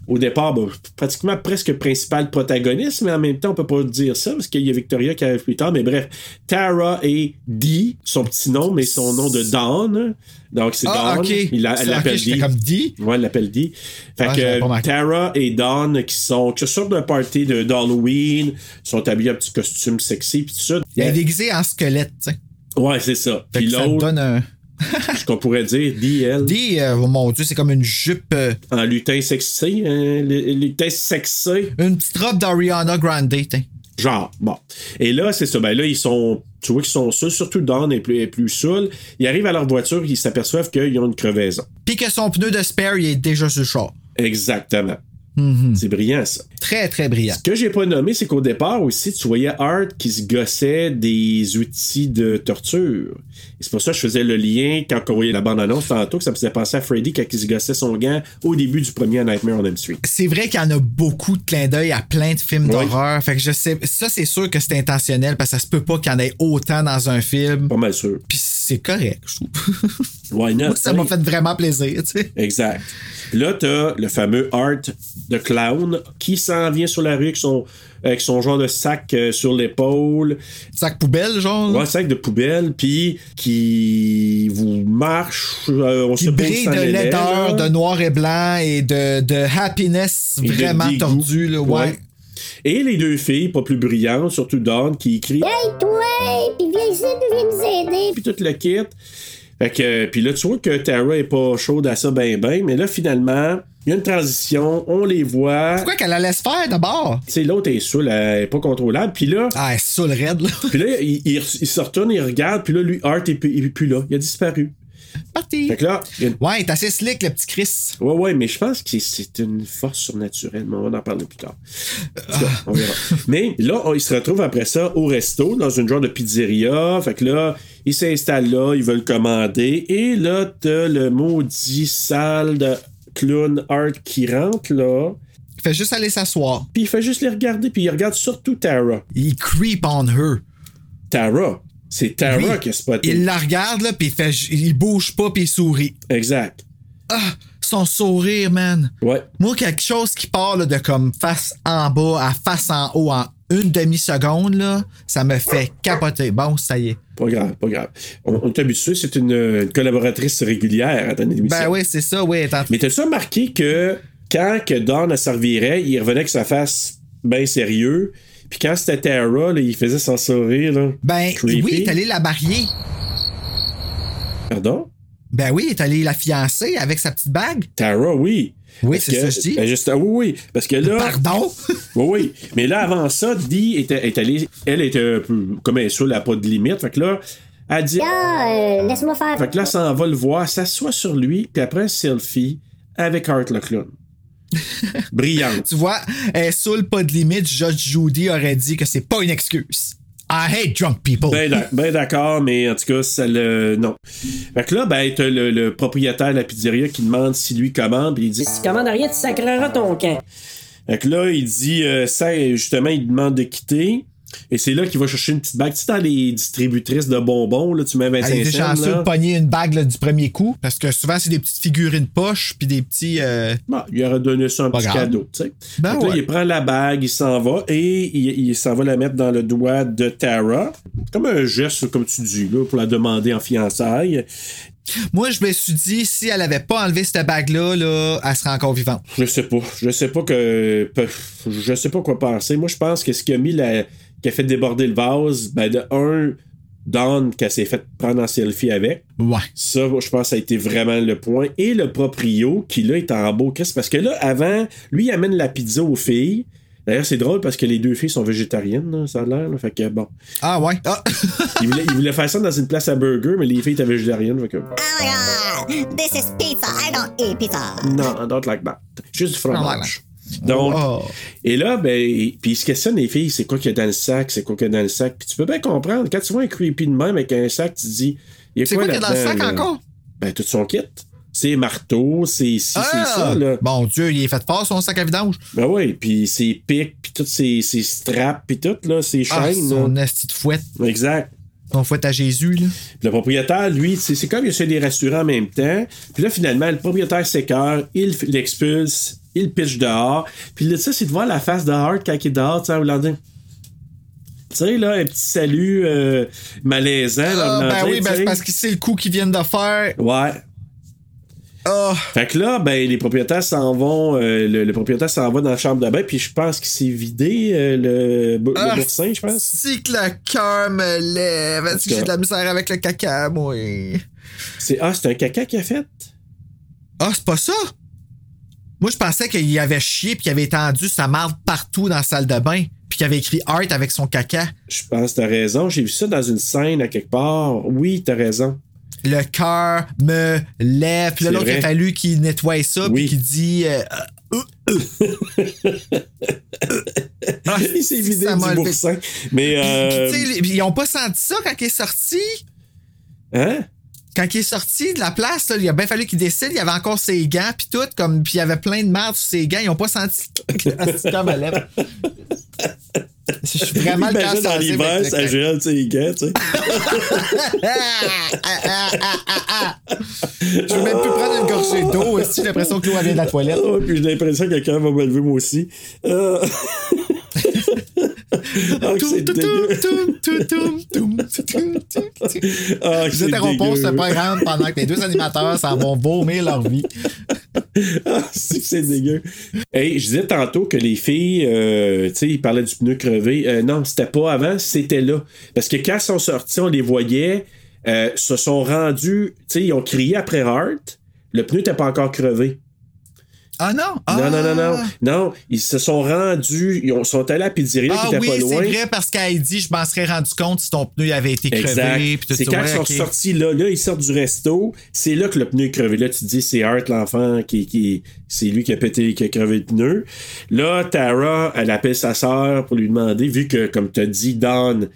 au départ, pratiquement presque principales protagonistes, mais en même temps, on peut pas dire ça, parce qu'il y a Victoria qui arrive plus tard, mais bref, Tara et Dee, son petit nom, mais son nom de Dawn. Donc, c'est Ah, Dawn. Il l'appelle Dee. comme Dee. Ouais, elle l'appelle Dee. Fait Ah, que. Tara et Dawn, qui sont, qui sortent d'un party de- d'Halloween, sont habillés en petit costume sexy, puis tout ça. Il est déguisé en squelette, tu sais. Ouais, c'est ça. Puis l'autre, donne un. *laughs* ce qu'on pourrait dire, elle, Dit, euh, oh mon Dieu, c'est comme une jupe. euh, en lutin sexy, hein, lutin sexy. une petite robe d'Ariana Grande, t'sais. Genre, bon. Et là, c'est ça. Ben là, ils sont. Tu vois qu'ils sont seuls, surtout Dawn est plus, est plus saoul. Ils arrivent à leur voiture, ils s'aperçoivent qu'ils ont une crevaison. Puis que son pneu de spare, il est déjà sur le char. Exactement. Mhm. C'est brillant, ça. Très, très brillant. Ce que j'ai pas nommé, c'est qu'au départ aussi, tu voyais Art qui se gossait des outils de torture. Et c'est pour ça que je faisais le lien quand on voyait la bande-annonce tantôt, que ça me faisait penser à Freddy quand il se gossait son gant au début du premier Nightmare on Elm Street. C'est vrai qu'il y en a beaucoup de clins d'œil à plein de films Oui. d'horreur. Fait que je sais, ça c'est sûr que c'est intentionnel parce que ça se peut pas qu'il y en ait autant dans un film. Pas mal sûr. Puis c'est correct, je trouve. *laughs* Why not? Moi, ça m'a fait vraiment plaisir, tu sais. Exact. Là, t'as le fameux Art de clown qui s'en vient sur la rue avec son, avec son genre de sac euh, sur l'épaule. Sac poubelle, genre. Ouais, sac de poubelle, puis qui vous marche. euh, on Qui où brille de laideur, de noir et blanc et de, de happiness Et vraiment tordu, là. Ouais. Ouais. Et les deux filles, pas plus brillantes, surtout Dawn, qui écrit Hey, toi! Puis viens ici, viens nous aider. puis tout le kit. Fait que, euh, puis là, tu vois que Tara est pas chaude à ça ben ben, mais là, finalement, il y a une transition, on les voit. Pourquoi qu'elle la laisse faire d'abord? Tu sais, l'autre est saoul, elle est pas contrôlable. Puis là, Ah, elle est saoule raide, là. puis là, il, il- il se retourne, il regarde, puis là, lui, Art est, il est plus là. Il a disparu. Parti. Fait que là, une- Ouais, il est assez slick, le petit Chris. Ouais, ouais, mais je pense que c'est une force surnaturelle, mais on va en parler plus tard. En tout cas, on verra. mais là, on- il se retrouve après ça au resto, dans une genre de pizzeria. Fait que là, Il s'installe là, ils veulent commander. Et là, t'as le maudit sale de clown Art qui rentre là. Il fait juste aller s'asseoir. Puis il fait juste les regarder, puis il regarde surtout Tara. Il creep on her. Tara? C'est Tara Oui. qui a spoté. Il la regarde, là, puis il, fait, il bouge pas, puis il sourit. Exact. Ah, son sourire, man. Ouais. Moi, quelque chose qui part là, de comme face en bas à face en haut en une demi-seconde, là, ça me fait capoter. Bon, ça y est. Pas grave, pas grave. On, on est habitué, c'est une, une collaboratrice régulière à ton émission. Ben oui, c'est ça, oui. attends. Mais t'as-tu remarqué que quand que Don servirait, il revenait avec sa face bien sérieux. Puis quand c'était Tara, là, il faisait son sourire. Là. Ben Creepy. oui, il est allé la marier. Pardon? Ben oui, il est allé la fiancer avec sa petite bague. Tara, oui. Oui, c'est ça que je dis. ben, juste- oui, oui. Parce que là. Pardon? *laughs* Oui, oui. Mais là, avant ça, Dee était, est allée. Elle était un peu comme un saoul, elle a pas de limite. Fait que là, elle dit. Ah, euh, laisse-moi faire. Fait que là, ça en va le voir, s'assoit sur lui, puis après un selfie avec Art le clown. *laughs* Brillante. Tu vois, elle est sous le pas de limite. Judge Judy aurait dit que c'est pas une excuse. I hate drunk people. Ben, ben d'accord, mais en tout cas, ça le. Non. Fait que là, ben, t'as le, le propriétaire de la pizzeria qui demande si lui commande, puis il dit. Si tu commandes rien, tu sacreras ton camp. Fait que là, il dit, euh, ça, justement, il demande de quitter. Et c'est là qu'il va chercher une petite bague. Tu sais, dans les distributrices de bonbons, là, tu mets 25 Elle était cents. chanceux là. de pogner une bague là, du premier coup. Parce que souvent, c'est des petites figurines poche puis des petits. euh, Bon, il aurait donné ça un Pas petit grave. cadeau, tu sais. Ben Fait que là, ouais. il prend la bague, il s'en va et il, il s'en va la mettre dans le doigt de Tara. Comme un geste, comme tu dis, là, pour la demander en fiançailles. Moi, je me suis dit, si elle avait pas enlevé cette bague-là, là, elle serait encore vivante. Je sais pas. Je sais pas que. Je sais pas quoi penser. Moi, je pense que ce qui a mis la. Qui a fait déborder le vase, ben, de un, Dawn, qu'elle s'est fait prendre en selfie avec. Ouais. Ça, je pense que ça a été vraiment le point. Et le proprio, qui là est en beau Chris, parce que là, avant, lui, il amène la pizza aux filles. D'ailleurs, c'est drôle parce que les deux filles sont végétariennes, là, ça a l'air. là. Fait que bon. Ah ouais. Ah. *laughs* Il voulait, il voulait faire ça dans une place à burger, mais les filles étaient végétariennes. Fait que. Oh my god, this is pizza. I don't eat pizza. Non, I don't like that. Juste du fromage. Donc, Oh. et là, ben, puis il se questionne les filles, c'est quoi qu'il y a dans le sac, c'est quoi qu'il y a dans le sac? Puis tu peux bien comprendre, quand tu vois un creepy de même avec un sac, tu te dis, il y a C'est quoi quoi qu'il y a dans le sac là? encore? Ben, tout son kit. C'est marteau, c'est ci, Ah! c'est ça, là. Bon Dieu, il est fait fort son sac à vidange. Ben oui, puis ses pics, puis toutes ses, ses straps, puis tout, là, ses Ah, chaînes. son là. esti de fouette. Exact. Son fouette à Jésus, là. Puis le propriétaire, lui, c'est comme il essaie de les rassurer en même temps. Puis là, finalement, le propriétaire s'écœure, il l'expulse, il le pitch dehors. Puis là, ça, c'est de voir la face de Hart quand il est dehors, tu sais, dire. Tu sais, là, un petit salut euh, malaisant. Ah, en voulant ben oui, ben c'est parce qu'il sait le coup qu'ils viennent de faire. Ouais. Ah. Fait que là, ben, les propriétaires s'en vont, euh, le, le propriétaire s'en va dans la chambre de bain, puis je pense qu'il s'est vidé euh, le, le Ah, boursin, je pense. Si que le cœur me lève. Est-ce que j'ai de la misère avec le caca, moi? C'est, ah, c'est un caca qu'il a fait? Ah, c'est pas ça? Moi, je pensais qu'il avait chié puis qu'il avait étendu sa marde partout dans la salle de bain. Puis qu'il avait écrit Art avec son caca. Je pense que t'as raison. J'ai vu ça dans une scène à quelque part. Oui, t'as raison. Le cœur me lève. Puis là, l'autre, il a fallu qu'il nettoie ça. Oui. Puis qu'il dit. euh, *laughs* Ah, Il s'est vidé du boursin. Mais, euh, Puis, ils ont pas senti ça quand il est sorti. hein? Quand il est sorti de la place, là, il a bien fallu qu'il décide. Il y avait encore ses gants, puis tout, comme, puis il y avait plein de merde sur ses gants. Ils ont pas senti *laughs* comme à lèvre. *laughs* Je suis vraiment le Imagine dans l'hiver, ça gèle, les gants, tu sais. *laughs* Je veux même plus prendre une gorgée d'eau aussi. J'ai l'impression que l'eau vient de la toilette. Ah, puis j'ai l'impression que quelqu'un va me lever moi aussi. Euh... ah, Vous interrompons ce programme pendant que les deux animateurs s'en vont vomir leur vie. Ah, c'est c'est dégueu. Hey, je disais tantôt que les filles, euh, tu sais, ils parlaient du pneu crevé. Euh, non, c'était pas avant, c'était là. Parce que quand ils sont sortis, on les voyait, euh, se sont rendus, tu sais, ils ont crié après Hart. Le pneu n'était pas encore crevé. Ah non? Non, non, non, non. Ah. Non, ils se sont rendus, ils ont- sont allés à pizzeria Ah qui était oui, pas c'est loin. vrai, parce qu'elle dit, je m'en serais rendu compte si ton pneu avait été crevé. C'est quand ils sont sortis là, là, ils sortent du resto, c'est là que le pneu est crevé. Là, tu te dis, c'est Hart, l'enfant, qui, qui, c'est lui qui a pété, qui a crevé le pneu. Là, Tara, elle appelle sa sœur pour lui demander, vu que, comme tu as dit, Don,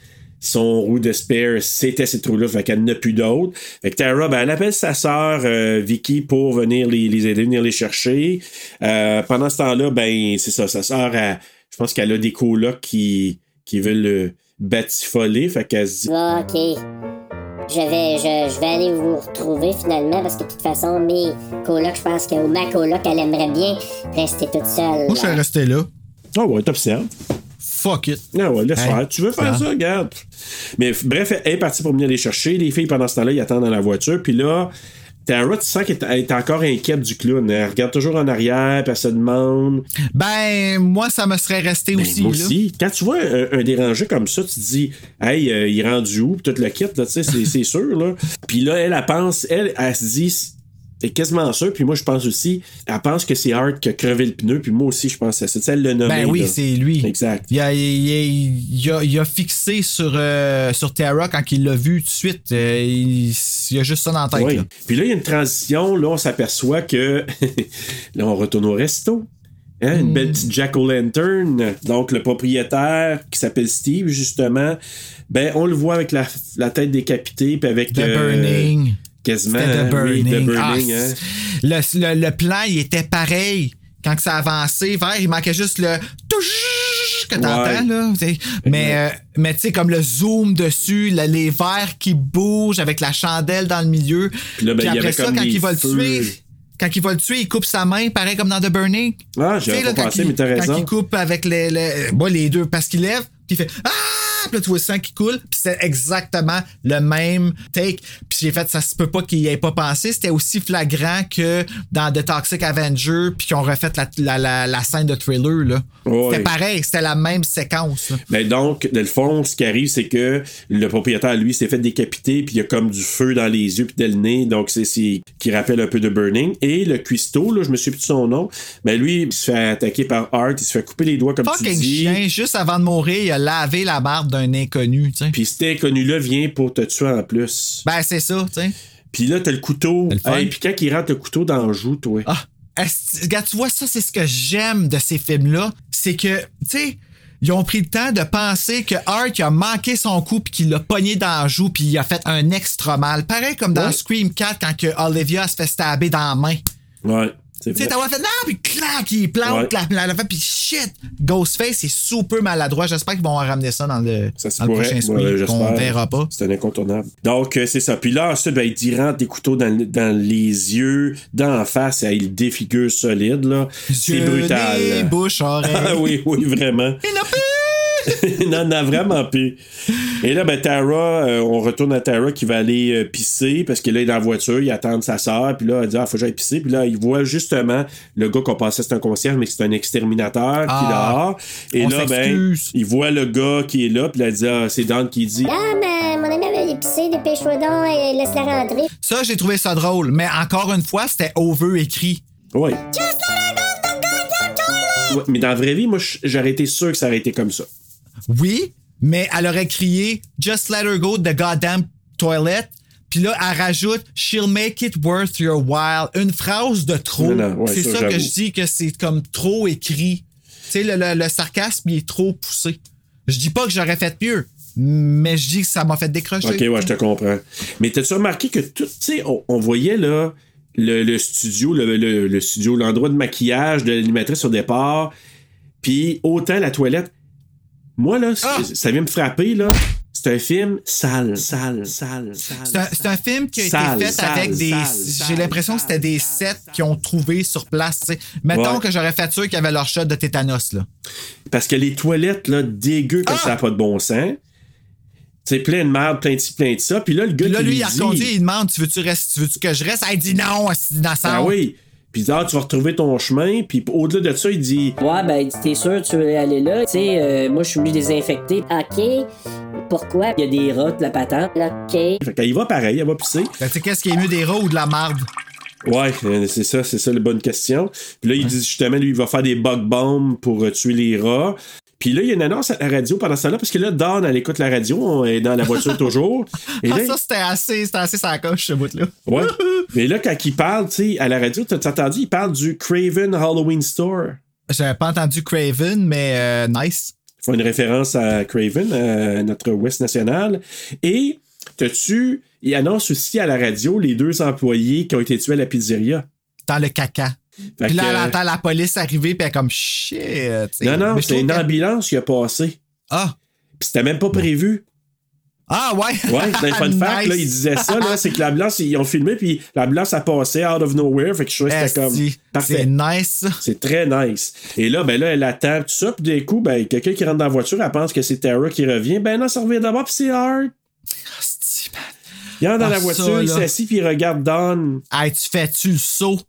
son roue de spare, c'était ces trous-là, fait qu'elle n'a plus d'autres. Fait que Tara, ben, elle appelle sa sœur euh, Vicky pour venir les, les aider, venir les chercher. Euh, pendant ce temps-là, ben, c'est ça, sa sœur, je pense qu'elle a des colocs qui, qui veulent le batifoler, fait qu'elle se dit Bon, ok. Je vais, je, je vais aller vous retrouver finalement parce que de toute façon, mes colocs, je pense que ma coloc, elle aimerait bien rester toute seule. Moi, je suis là. resté là. Ah ouais, t'observes. Fuck it. Ah ouais, laisse Hey. faire. Tu veux faire Ah. ça, regarde. Mais bref, elle est partie pour venir les chercher. Les filles, pendant ce temps-là, ils attendent dans la voiture. Puis là, Tara, tu sens qu'elle est- encore inquiète du clown. Elle regarde toujours en arrière, puis elle se demande. Ben, moi, ça me serait resté Ben, aussi. moi là. aussi. Quand tu vois un, un dérangé comme ça, tu te dis, hey, euh, il est rendu où? Puis tout le kit, là, tu sais, c'est, c'est sûr, là. Puis là, elle, elle pense, elle, elle se dit, c'est quasiment sûr. Puis moi, je pense aussi, elle pense que c'est Art qui a crevé le pneu. Puis moi aussi, je pense à ça. Sais, elle l'a nommé. Ben oui, c'est lui. Exact. Il a, il, a, il a fixé sur, euh, sur Terra quand il l'a vu tout de suite. Euh, il, il a juste ça dans la tête. Oui. là. Puis là, il y a une transition. Là, on s'aperçoit que. *laughs* là, on retourne au resto. Hein, Une belle petite Jack O'Lantern. Donc, le propriétaire qui s'appelle Steve, justement. Ben, on le voit avec la, la tête décapitée. Puis avec. The euh, Burning. Quasiment. C'était hein, The oui, Burning. Ah, hein. le, le- le plan, il était pareil. Quand que ça avançait vers, il manquait juste le touch que t'entends, Ouais. là. t'sais. Mais, euh, mais tu sais, comme le zoom dessus, le- les verres qui bougent avec la chandelle dans le milieu. Puis là, ben, y après avait ça, comme quand il va le tuer, quand il va le tuer, il coupe sa main, pareil comme dans The Burning. Ah, là, pas quand pensé, il- mais t'as Quand il coupe avec les, les, moi, les deux, parce qu'il lève, puis il fait Ah! Puis là, tu vois le sang qui coule, puis c'est exactement le même take. Puis j'ai fait, ça se peut pas qu'il y ait pas pensé. C'était aussi flagrant que dans The Toxic Avenger, puis qu'ils ont refait la, la, la, la scène de thriller, là. C'était pareil, c'était la même séquence, là. Ben donc, dans le fond, ce qui arrive, c'est que le propriétaire, lui, s'est fait décapiter, puis il y a comme du feu dans les yeux, puis dans le nez, donc c'est qui rappelle un peu de Burning. Et le cuistot, là, je me suis plus de son nom, ben lui, il se fait attaquer par Art, il se fait couper les doigts, comme tu Fucking dis. chien, juste avant de mourir, il a lavé la barbe d'un inconnu, tu sais. Puis cet inconnu-là vient pour te tuer en plus. Ben, c'est ça, tu sais. Puis là, t'as le couteau. le. Hey, puis quand il rentre le couteau dans le joue, toi. Ah, regarde, tu vois, ça, c'est ce que j'aime de ces films-là. C'est que, tu sais, ils ont pris le temps de penser que Art il a manqué son coup puis qu'il l'a pogné dans la joue puis il a fait un extra mal. Pareil comme dans Ouais. Scream 4 quand que Olivia se fait stabber dans la main. Ouais, Tu sais, t'as fait non, puis clac, il plante Ouais. la, la, la puis shit, Ghostface est super maladroit. J'espère qu'ils vont ramener ça dans le, Ça se dans le pourrait. prochain Ouais, j'espère. qu'on verra pas. C'est un incontournable. Donc, euh, c'est ça. Puis là, ensuite, ben, il rentre des couteaux dans, le- dans les yeux, dans la face, et il défigure solide, là. C'est brutal. nez, bouche, *laughs* oreille. Ah oui, oui, vraiment. Il n'a plus! *laughs* non, non, vraiment plus. Et là, ben, Tara, euh, on retourne à Tara qui va aller euh, pisser parce qu'il est dans la voiture, il attend sa soeur, puis là, elle dit, ah, faut que j'aille pisser. Puis là, il voit justement le gars qu'on pensait c'est un concierge, mais c'est un exterminateur qui est Ah, dehors. Et on là, ben, il voit le gars qui est là, puis là, elle dit, ah, c'est Dan qui dit, Ah, mais mon ami avait épicé, dépêche-toi donc et laisse-la rentrer. Ça, j'ai trouvé ça drôle, mais encore une fois, c'était over écrit. ouais. Ouais, mais dans la vraie vie, moi, j'aurais été sûr que ça aurait été comme ça. Oui, mais elle aurait crié Just let her go to the goddamn toilet. Puis là, elle rajoute She'll make it worth your while. Une phrase de trop. Ouais, c'est ça, ça, que je dis que c'est comme trop écrit. Tu sais, le, le- le sarcasme, il est trop poussé. Je dis pas que j'aurais fait mieux, mais je dis que ça m'a fait décrocher. Ok, ouais, je te comprends. Mais t'as-tu remarqué que tout, tu sais, on, on voyait là le, le studio, le, le- le studio, l'endroit de maquillage de l'animatrice au départ, puis autant la toilette. Moi, là, Ah! ça vient me frapper, là. C'est un film sale, sale, sale, sale. C'est un, c'est un film qui a Sale, été fait sale, avec des. sale, J'ai l'impression que c'était des sets qu'ils ont trouvés sur place. tu sais. Mettons Ouais. que j'aurais fait sûr qu'il y avait leur shot de tétanos. Là. Parce que les toilettes, là, dégueu comme Ah! ça n'a pas de bon sens. C'est plein de merde, plein de ci, plein de ça. Puis là, le gars Puis là, qui lui, lui il a dit... il demande Tu veux-tu rester- tu veux-tu que je reste? Elle dit non, c'est innocent. Ah oui. Puis dit, ah, tu vas retrouver ton chemin. Puis au-delà de ça, il dit, Ouais, ben, t'es sûr que tu veux aller là? Tu sais, euh, moi, je suis venu désinfecter. OK. Pourquoi? Il y a des rats, de la patente. OK. fait qu'elle y va pareil, elle va pisser. Ben, tu sais, qu'est-ce qui est mieux des rats ou de la marde? Ouais, euh, c'est ça, c'est ça la bonne question. Puis là, il dit justement, lui, il va faire des bug bombs pour euh, tuer les rats. Puis là, il y a une annonce à la radio pendant ça là parce que là, Dawn, elle écoute la radio, on est dans la voiture *laughs* toujours. Et Ah, là, ça, c'était assez, c'était assez sa coche, ce bout-là. ouais. *laughs* Mais là, quand il parle, tu sais, à la radio, t'as entendu, il parle du Craven Halloween Store? J'avais pas entendu Craven, mais euh, nice. font une référence à Craven, notre West national. Et t'as-tu, il annonce aussi à la radio les deux employés qui ont été tués à la pizzeria. Dans le caca. Puis là, elle entend la police arriver, puis elle est comme shit. Non, non, c'est une ambulance qui a passé. Ah. Puis c'était même pas prévu. Ah, ouais. Ouais, dans les fun *laughs* facts, là, il disait ça, là, c'est que l'ambulance, ils ont filmé, puis l'ambulance a passé out of nowhere, fait que je trouvais que c'était comme. C'est nice. C'est très nice. Et là, ben là, elle attend, tout ça, puis d'un coup, ben, quelqu'un qui rentre dans la voiture, elle pense que c'est Tara qui revient. Ben non, ça revient d'abord, puis c'est man. Il rentre dans Ah, la voiture, ça, il s'assit, puis il regarde Don. Hey, tu fais-tu le saut?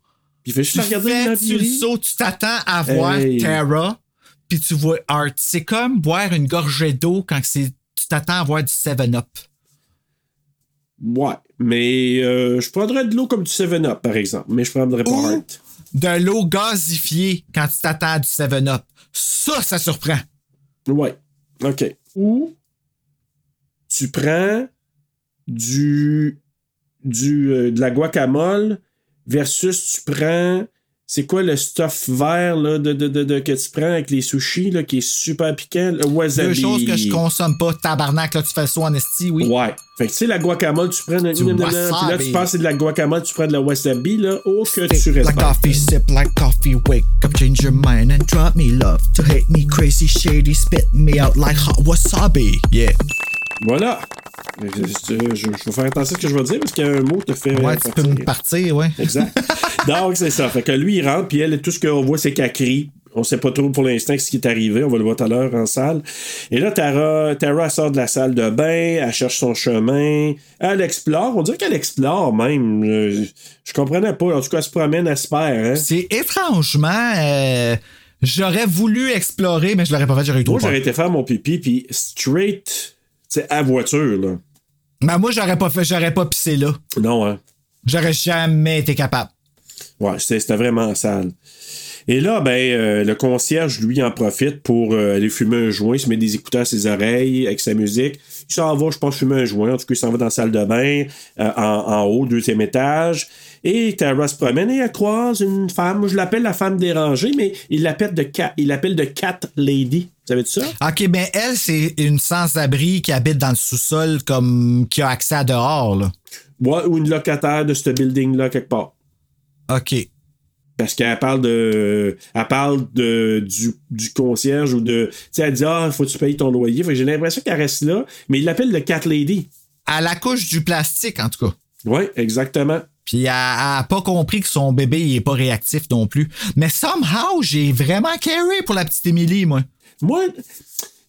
Puis il fait juste Tu regarder fais-tu le l'empire. saut? Tu t'attends à voir Hey. Tara, puis tu vois Art. C'est comme boire une gorgée d'eau quand c'est tu t'attends à voir du 7-Up. Ouais, mais euh, je prendrais de l'eau comme du 7-Up, par exemple, mais je prendrais pas Ou Hart. de l'eau gazifiée quand tu t'attends à du 7-Up. Ça, ça surprend. Ouais. OK. Ou tu prends du, du euh, de la guacamole versus tu prends c'est quoi le stuff vert là, de, de, de, de- que tu prends avec les sushis là, qui est super piquant? Le wasabi. Deux choses que je consomme pas. Tabarnak, là, tu fais le saut en esti, oui. Ouais. Fait que tu sais, la guacamole, tu prends. Du Puis là, tu c'est de la guacamole, tu prends de la wasabi, là. Oh, que tu Like respectes. coffee, sip like coffee, wake up, change your mind and drop me love. To hate me crazy, shady, spit me out like hot wasabi. Yeah. Voilà. Je, je, je vais faire attention à ce que je vais dire parce qu'il y a un mot qui te fait. Ouais, tu peux me partir, ouais. Exact. *laughs* Donc, c'est ça. Fait que lui, il rentre, puis elle, tout ce qu'on voit, c'est qu'elle crie. On sait pas trop pour l'instant ce qui est arrivé. On va le voir tout à l'heure en salle. Et là, Tara, Tara sort de la salle de bain, elle cherche son chemin, elle explore. On dirait qu'elle explore même. Je comprenais pas. En tout cas, elle se promène, elle se perd. Hein? C'est étrangement. euh, j'aurais voulu explorer, mais je l'aurais pas fait, j'aurais eu trop Moi, j'aurais été faire mon pipi, puis straight, sais, à voiture, là. Mais moi, j'aurais pas fait, j'aurais pas pissé là. Non, hein. J'aurais jamais été capable. Ouais, c'était vraiment sale. Et là, ben, euh, le concierge, lui, en profite pour euh, aller fumer un joint, il se met des écouteurs à ses oreilles avec sa musique. Il s'en va, je pense, fumer un joint. En tout cas, il s'en va dans la salle de bain, euh, en, en haut, deuxième étage. Et Tara se promène et elle croise une femme. Je l'appelle la femme dérangée, mais il l'appelle de il l'appelle de Cat Lady. Vous savez de ça? Ok, ben elle, c'est une sans-abri qui habite dans le sous-sol, comme qui a accès à dehors, là. Ouais, ou une locataire de ce building-là, quelque part. Ok. Parce qu'elle parle de. Elle parle de, du, du concierge ou de. Tu sais, elle dit Ah, faut que tu payes ton loyer. Fait que j'ai l'impression qu'elle reste là, mais il l'appelle le Cat Lady. À la couche du plastique, en tout cas. Oui, exactement. Puis elle a pas compris que son bébé il est pas réactif non plus. Mais somehow, j'ai vraiment carré pour la petite Émilie, moi. Moi,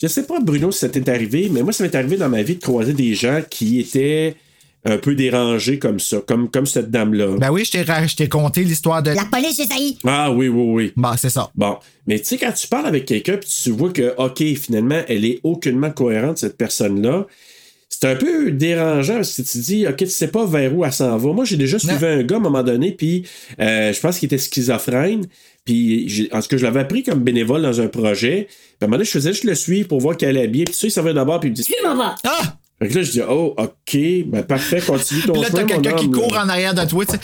je sais pas, Bruno, si ça t'est arrivé, mais moi, ça m'est arrivé dans ma vie de croiser des gens qui étaient un peu dérangés comme ça, comme, comme cette dame-là. Ben oui, je t'ai ra- je t'ai conté l'histoire de. La police, j'ai sailli. Ah oui, oui, oui. Bon, c'est ça. Bon, mais tu sais, quand tu parles avec quelqu'un puis tu vois que, OK, finalement, elle est aucunement cohérente, cette personne-là, c'est un peu dérangeant que tu dis, OK, tu sais pas vers où elle s'en va. Moi, j'ai déjà suivi un gars à un moment donné, puis euh, je pense qu'il était schizophrène. Puis, j'ai- en tout cas, je l'avais appris comme bénévole dans un projet. Puis à un moment donné, je faisais juste le suivre pour voir qu'elle allait bien. Puis tu sais, il s'en va d'abord, puis il me dit. Ah! Fait que là, je dis, oh, OK, ben parfait, continue ton Puis là, t'as quelqu'un qui court là. en arrière de toi, tu sais.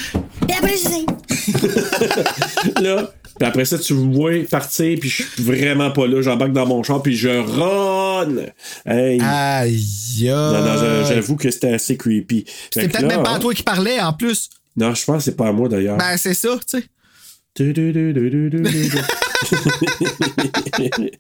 Là. Puis après ça, tu me vois partir, puis je suis vraiment pas là. J'embarque dans mon char, puis je run. Hey. Aïe, Non, non, j'a- j'avoue que c'était assez creepy. Que peut-être même pas à hein, toi qui parlais en plus. Non, je pense que c'est pas à moi d'ailleurs. Ben, c'est ça, tu sais. *laughs*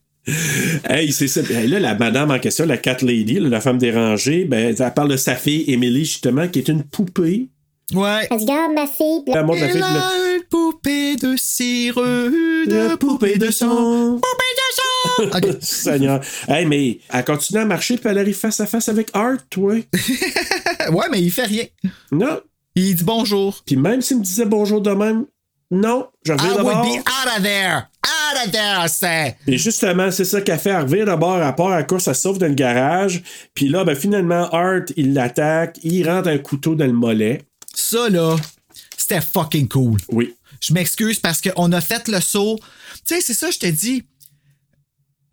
hey, c'est ça. Hey, là, la madame en question, la cat lady, là, la femme dérangée, ben, elle parle de sa fille, Emily, justement, qui est une poupée. Ouais. Elle dit, Regarde ma fille. Elle montre la fille de une poupée de cire, une poupée de sang. Poupée de sang! *laughs* Ok. Seigneur. Hey, mais elle continue à marcher, puis elle arrive face à face avec Art, toi. *laughs* Ouais, mais il fait rien. Non. Il dit bonjour. Puis même s'il me disait bonjour de même, non, je reviens I would be out of there! Out of there, c'est. Et justement, c'est ça qu'elle fait. Revient d'abord, à part à course, elle sauve dans le garage. Puis là, ben, finalement, Art, il l'attaque, il rentre un couteau dans le mollet. Ça, là, c'était fucking cool. Oui. Je m'excuse parce qu'on a fait le saut. Tu sais, c'est ça, je te dis.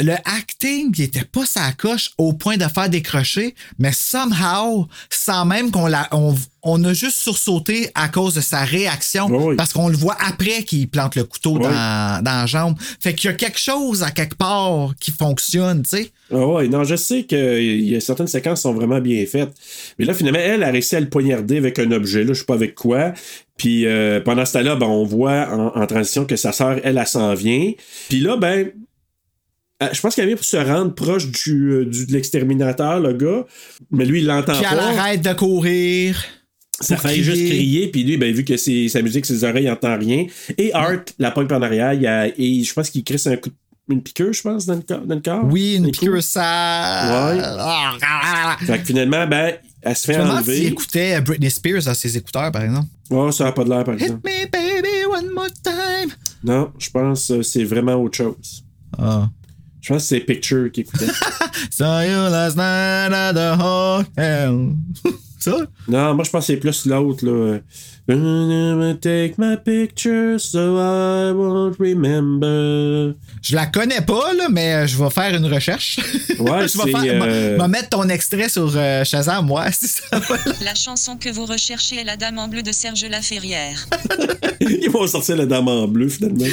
Le acting, il était pas sa coche au point de faire décrocher, mais somehow, sans même qu'on l'a, on, on a juste sursauté à cause de sa réaction, Oui, parce qu'on le voit après qu'il plante le couteau Oui. dans, dans la jambe. Fait qu'il y a quelque chose à quelque part qui fonctionne, tu sais. Ah ouais, non, je sais y a certaines séquences qui sont vraiment bien faites. Mais là, finalement, elle a réussi à le poignarder avec un objet, là, je sais pas avec quoi. Puis euh, pendant ce temps-là, ben, on voit en, en transition que sa sœur, elle, elle s'en vient. Puis là, ben, je pense qu'elle vient pour se rendre proche du, euh, du- de l'exterminateur, le gars. Mais lui, il l'entend Puis elle pas. arrête de courir. Ça fait crier. juste crier, puis lui, ben, vu que c'est sa musique, ses oreilles, il entend rien. Et Art, la par en arrière, il a- et je pense qu'il crisse un coup de- une piqûre, je pense, dans le corps. Dans le corps. Oui, une piqûre ça. Ouais. Ah, Fait que finalement, ben, elle se fait Je enlever. écoutait Britney Spears dans ses écouteurs, par exemple? Oh, ça n'a pas de l'air, par Hit exemple. me, baby, one more time. Non, je pense que c'est vraiment autre chose. Ah. Je pense que c'est Picture qui écoutait. *laughs* Saw you last night at the hotel. *laughs* Ça? non, moi, je pense que c'est plus l'autre, là. Gonna Take my picture so I won't remember. Je la connais pas, là, mais je vais faire une recherche. Ouais, *laughs* je vais faire- euh, mettre ton extrait sur euh, Shazam, moi, si ça va. La chanson que vous recherchez est La Dame en bleu de Serge Laferrière. Ils vont sortir la dame en bleu, finalement.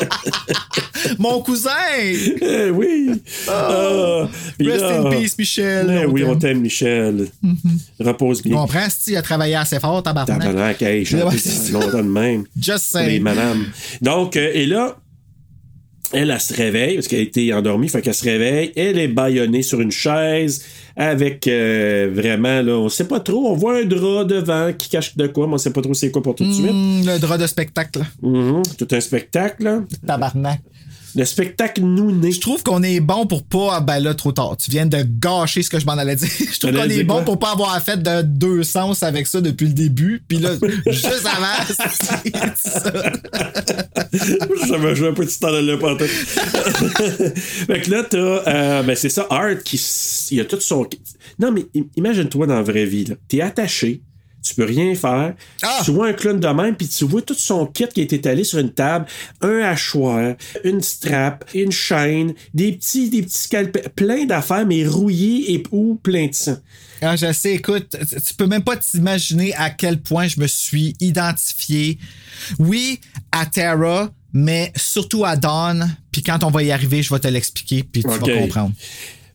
*laughs* Mon cousin! Eh oui! Ah, puis Rest là- in peace, Michel. Eh oui, on t'aime. Michel. Repose Tu bien. comprends, si a travaillé assez fort, tabarnak. Tabarnak, hey, c'est ça. longtemps de même. Just les saying. madames. Donc, euh, et là, elle, elle se réveille parce qu'elle a été endormie, fait qu'elle se réveille. Elle est bâillonnée sur une chaise avec euh, vraiment, là, on sait pas trop. On voit un drap devant qui cache de quoi, mais on sait pas trop c'est quoi pour tout de suite. Hmm, le drap de spectacle. Mhm, Tout un spectacle. Tabarnak. Le spectacle nouné. Je trouve qu'on est bon pour pas. Ben là, trop tard. Tu viens de gâcher ce que je m'en allais dire. *laughs* Je trouve qu'on est bon pour pas avoir fait de deux sens avec ça depuis le début. Puis là, *laughs* juste avant, *laughs* c'est ça. J'avais joué un petit temps de le pantoute. fait que là, t'as. euh, ben, c'est ça, Art qui. Il a tout son. Non, mais im- imagine-toi dans la vraie vie, là. T'es attaché. Tu peux rien faire. Ah! Tu vois un clown de même, puis tu vois tout son kit qui est étalé sur une table, un hachoir, une strap, une chaîne, des petits, des petits scalpels, plein d'affaires, mais rouillés et ou plein de sang. Ah, je sais, écoute, tu- peux même pas t'imaginer à quel point je me suis identifié. Oui, à Terra, mais surtout à Dawn. Puis quand on va y arriver, je vais te l'expliquer, puis tu vas comprendre.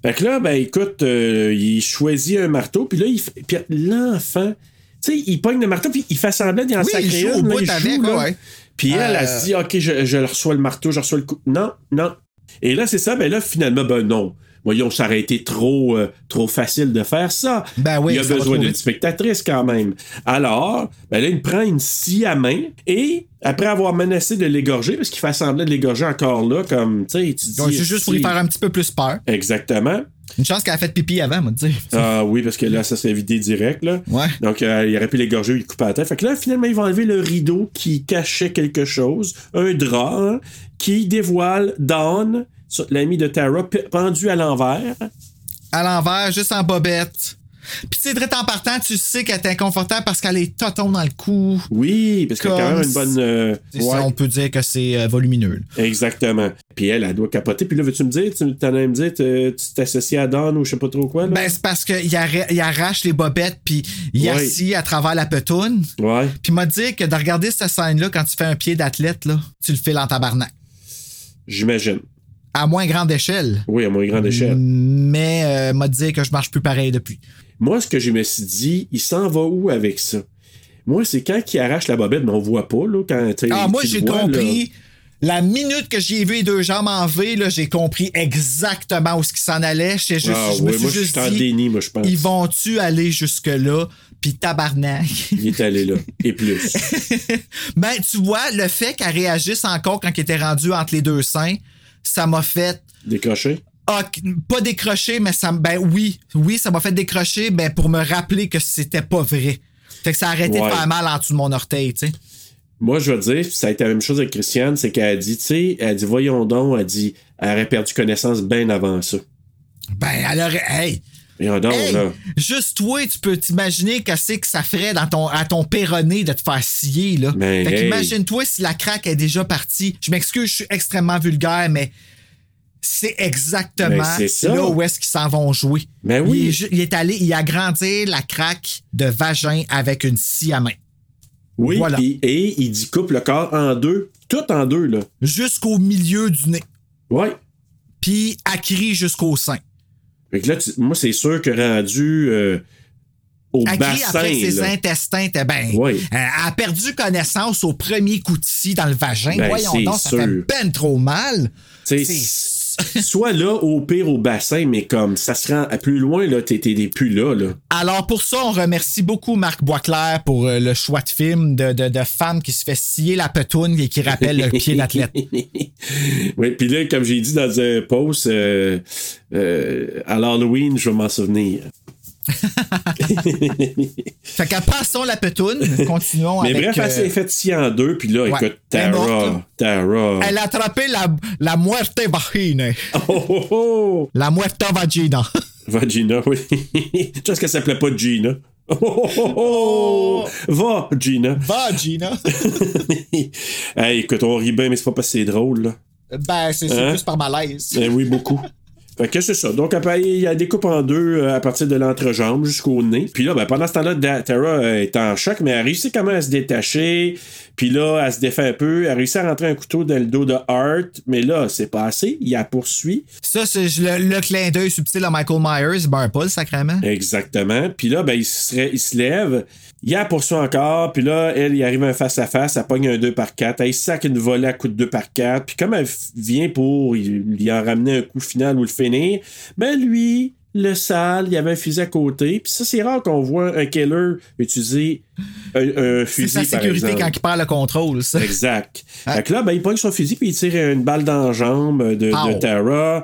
Fait que là, ben écoute, euh, il choisit un marteau, puis là, il fait- puis l'enfant, sais, il pogne le marteau, puis il fait semblant d'y en Oui, il sacrer une, là, il avec, joue, là. ouais. Puis elle, elle Euh, se dit, OK, je, je reçois le marteau, je reçois le coup. Non, non. Et là, c'est ça, ben là, finalement, ben non. Voyons, ça aurait été trop, euh, trop facile de faire ça. Ben oui, il a besoin d'une spectatrice quand même. Alors, ben là, il prend une scie à main et après avoir menacé de l'égorger, parce qu'il fait semblant de l'égorger encore là, comme, tu sais, tu dis. Donc, c'est juste pour si- faire un petit peu plus peur. Exactement. Une chance qu'elle a fait pipi avant, moi, te dire. Ah oui, parce que là, ça serait vidé direct. Là. Ouais. Donc, euh, il aurait pu l'égorger, il coupe à la tête. Fait que là, finalement, ils vont enlever le rideau qui cachait quelque chose, un drap, hein, qui dévoile Dawn, l'ami de Tara, pendu à l'envers. À l'envers, juste en bobette. Puis, tu sais, en partant, tu sais qu'elle est inconfortable parce qu'elle est toton dans le cou. Oui, parce qu'il y a quand même une bonne. euh, C'est ouais, ça, on peut dire que c'est euh, volumineux. exactement. Puis elle, elle doit capoter. Puis là, veux-tu me dire, tu t'en as me dire, te- tu t'associes à Dawn ou je sais pas trop quoi, là? Ben, c'est parce qu'il arra- il arrache les bobettes, puis il Ouais. assis à travers la petoune. ouais. Puis m'a dit que de regarder cette scène-là, quand tu fais un pied d'athlète, là, tu le fais en tabarnak. J'imagine. À moins grande échelle. Oui, à moins grande échelle. Mais euh, m'a dit que je marche plus pareil depuis. Moi, ce que je me suis dit, il s'en va où avec ça? Moi, c'est quand il arrache la bobette, mais on voit pas, là, quand Ah, moi, j'ai là. compris. La minute que j'ai vu les deux jambes en V, là, j'ai compris exactement où ce qui s'en allait. Juste, Ah, je me ouais, suis moi, je juste suis en dit, déni, moi, je pense. ils vont-tu aller jusque-là? Puis tabarnak. Il est allé là. *laughs* Et plus. ben, tu vois, le fait qu'elle réagisse encore quand il était rendu entre les deux seins, ça m'a fait Décroché? Ah, pas décrocher, mais ça. Ben oui, oui, ça m'a fait décrocher ben, pour me rappeler que c'était pas vrai. Fait que ça a arrêté Ouais. de faire mal en dessous de mon orteil, tu sais. Moi, je veux dire, ça a été la même chose avec Christiane, c'est qu'elle a dit, tu sais, elle a dit, voyons donc, elle a dit, elle aurait perdu connaissance bien avant ça. Ben, elle aurait. Hey! Donc, Hey, là. juste toi, tu peux t'imaginer qu'est-ce que ça ferait dans ton, à ton péroné de te faire scier, là. Mais fait hey. qu'imagine-toi si la craque est déjà partie. Je m'excuse, je suis extrêmement vulgaire, mais c'est exactement ça. là où est-ce qu'ils s'en vont jouer. Ben oui. Il est, ju- il est allé, il a agrandi la craque de vagin avec une scie à main. Oui, Voilà. et il dit coupe le corps en deux. Tout en deux, là. Jusqu'au milieu du nez. Ouais. Puis acquis jusqu'au sein. Fait que là, tu- moi, c'est sûr que rendu euh, au Acquis bassin. après ses là. intestins étaient ben. Oui. euh, elle a perdu connaissance au premier coup de scie dans le vagin. Ben, Voyons donc, ça sûr. fait ben trop mal. C'est- soit là, au pire, au bassin, mais comme ça se rend à plus loin, là, t'es plus là, là. Alors pour ça, on remercie beaucoup Marc Boisclair pour euh, le choix de film de, de, de femme qui se fait scier la petoune et qui rappelle le pied d'athlète. *laughs* oui, puis là, comme j'ai dit dans un post, euh, euh, à l'Halloween, je vais m'en souvenir. *laughs* Fait qu'à passons la petoune, continuons Mais avec... bref, elle euh, s'est faite scier en deux, puis là, Ouais. écoute, Tara. Tara. Elle a attrapé la, la muerte vagina. Oh, oh, oh! La muerte vagina. *laughs* Va, oui. Tu sais ce qu'elle s'appelait pas Gina? Oh, oh, oh, oh! Va, Gina. Vagina. *laughs* hey, écoute, on rit bien, mais c'est pas parce que c'est drôle, là. Ben, c'est c'est Hein? plus par malaise. Eh oui, beaucoup. Fait que c'est ça. Donc, après, il y a des coupes en deux euh, à partir de l'entrejambe jusqu'au nez. Puis là, ben, pendant ce temps-là, Tara euh, est en choc, mais elle réussit quand même à se détacher. Puis là, elle se défait un peu. Elle réussit à rentrer un couteau dans le dos de Hart. Mais là, c'est pas assez. Il la poursuit. Ça, c'est le, le clin d'œil subtil à Michael Myers, barre pas le sacrément. Exactement. Puis là, ben, il se, il se lève. Il la poursuit encore. Puis là, elle, il arrive un face-à-face. Elle pogne un 2 par 4 Elle sac une volée à coup de 2 par 4 Puis comme elle vient pour lui en ramener un coup final ou le finir, ben lui, le sale, il y avait un fusil à côté. Puis ça, c'est rare qu'on voit un killer utiliser un, un C'est fusil, sa par sécurité exemple. quand il perd le contrôle, ça. Exact. Fait que là, ben, il pogne son fusil puis il tire une balle dans la jambe de, de. Tara.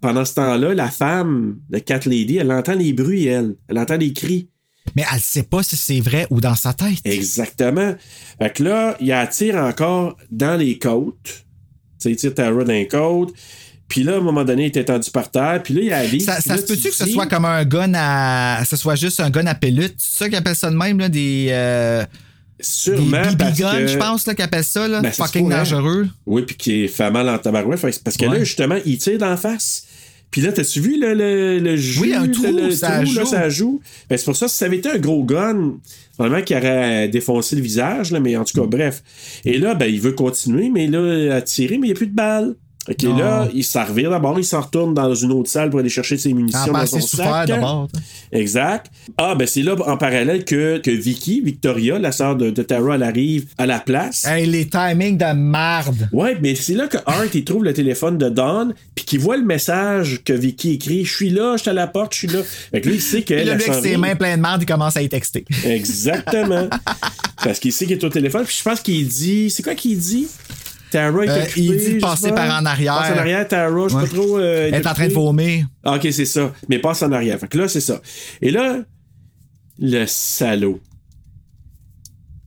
Pendant ce temps-là, la femme, la Cat Lady, elle entend les bruits, elle. Elle entend des cris. Mais elle sait pas si c'est vrai ou dans sa tête. Exactement. Fait que là, il attire encore dans les côtes. Tu sais, il tire Tara dans les côtes. Puis là, à un moment donné, il était tendu par terre. Puis là, il avise. Ça, ça là, se peut-tu tu que ce soit comme un gun à. Ce soit juste un gun à pellute? C'est ça qu'ils appellent ça de même, là? Des. euh, Sûrement des BB guns, que- je pense, là, qu'ils appellent ça, là. Ben, Fucking dangereux. Oui, puis qui fait mal en tabarouette. Que Parce que là, justement, il tire d'en face. Puis là, t'as-tu vu le, le, le jus? Oui, un trou, le, ça trou, là, joue. ça joue? Ben, c'est pour ça, si ça avait été un gros gun, probablement qu'il aurait défoncé le visage, là, mais en tout cas, bref. Et là, ben, il veut continuer, mais là, à tirer, mais il n'y a plus de balles. OK, Non. là, il s'en revire d'abord, il s'en retourne dans une autre salle pour aller chercher ses munitions Ah, dans son sac. d'abord. Exact. Ah, ben c'est là, en parallèle, que, que Vicky, Victoria, la sœur de, de Tara, elle arrive à la place. Hey, les timings de marde. Ouais, mais c'est là que Art, il trouve le téléphone de Dawn, puis qu'il voit le message que Vicky écrit. Je suis là, je suis à la porte, je suis là. Fait que là, il sait elle lui, avec ses mains pleines de marde, il commence à y texter. Exactement. *laughs* Parce qu'il sait qu'il est au téléphone, puis je pense qu'il dit. C'est quoi qu'il dit? Tara est Euh, occupée, il dit de passer pas. par en arrière. Passe en arrière, Tara, je sais Ouais. pas trop. euh, Elle est en train de vomir. Ah, ok, c'est ça. Mais passe en arrière. Fait que là, c'est ça. Et là, le salaud.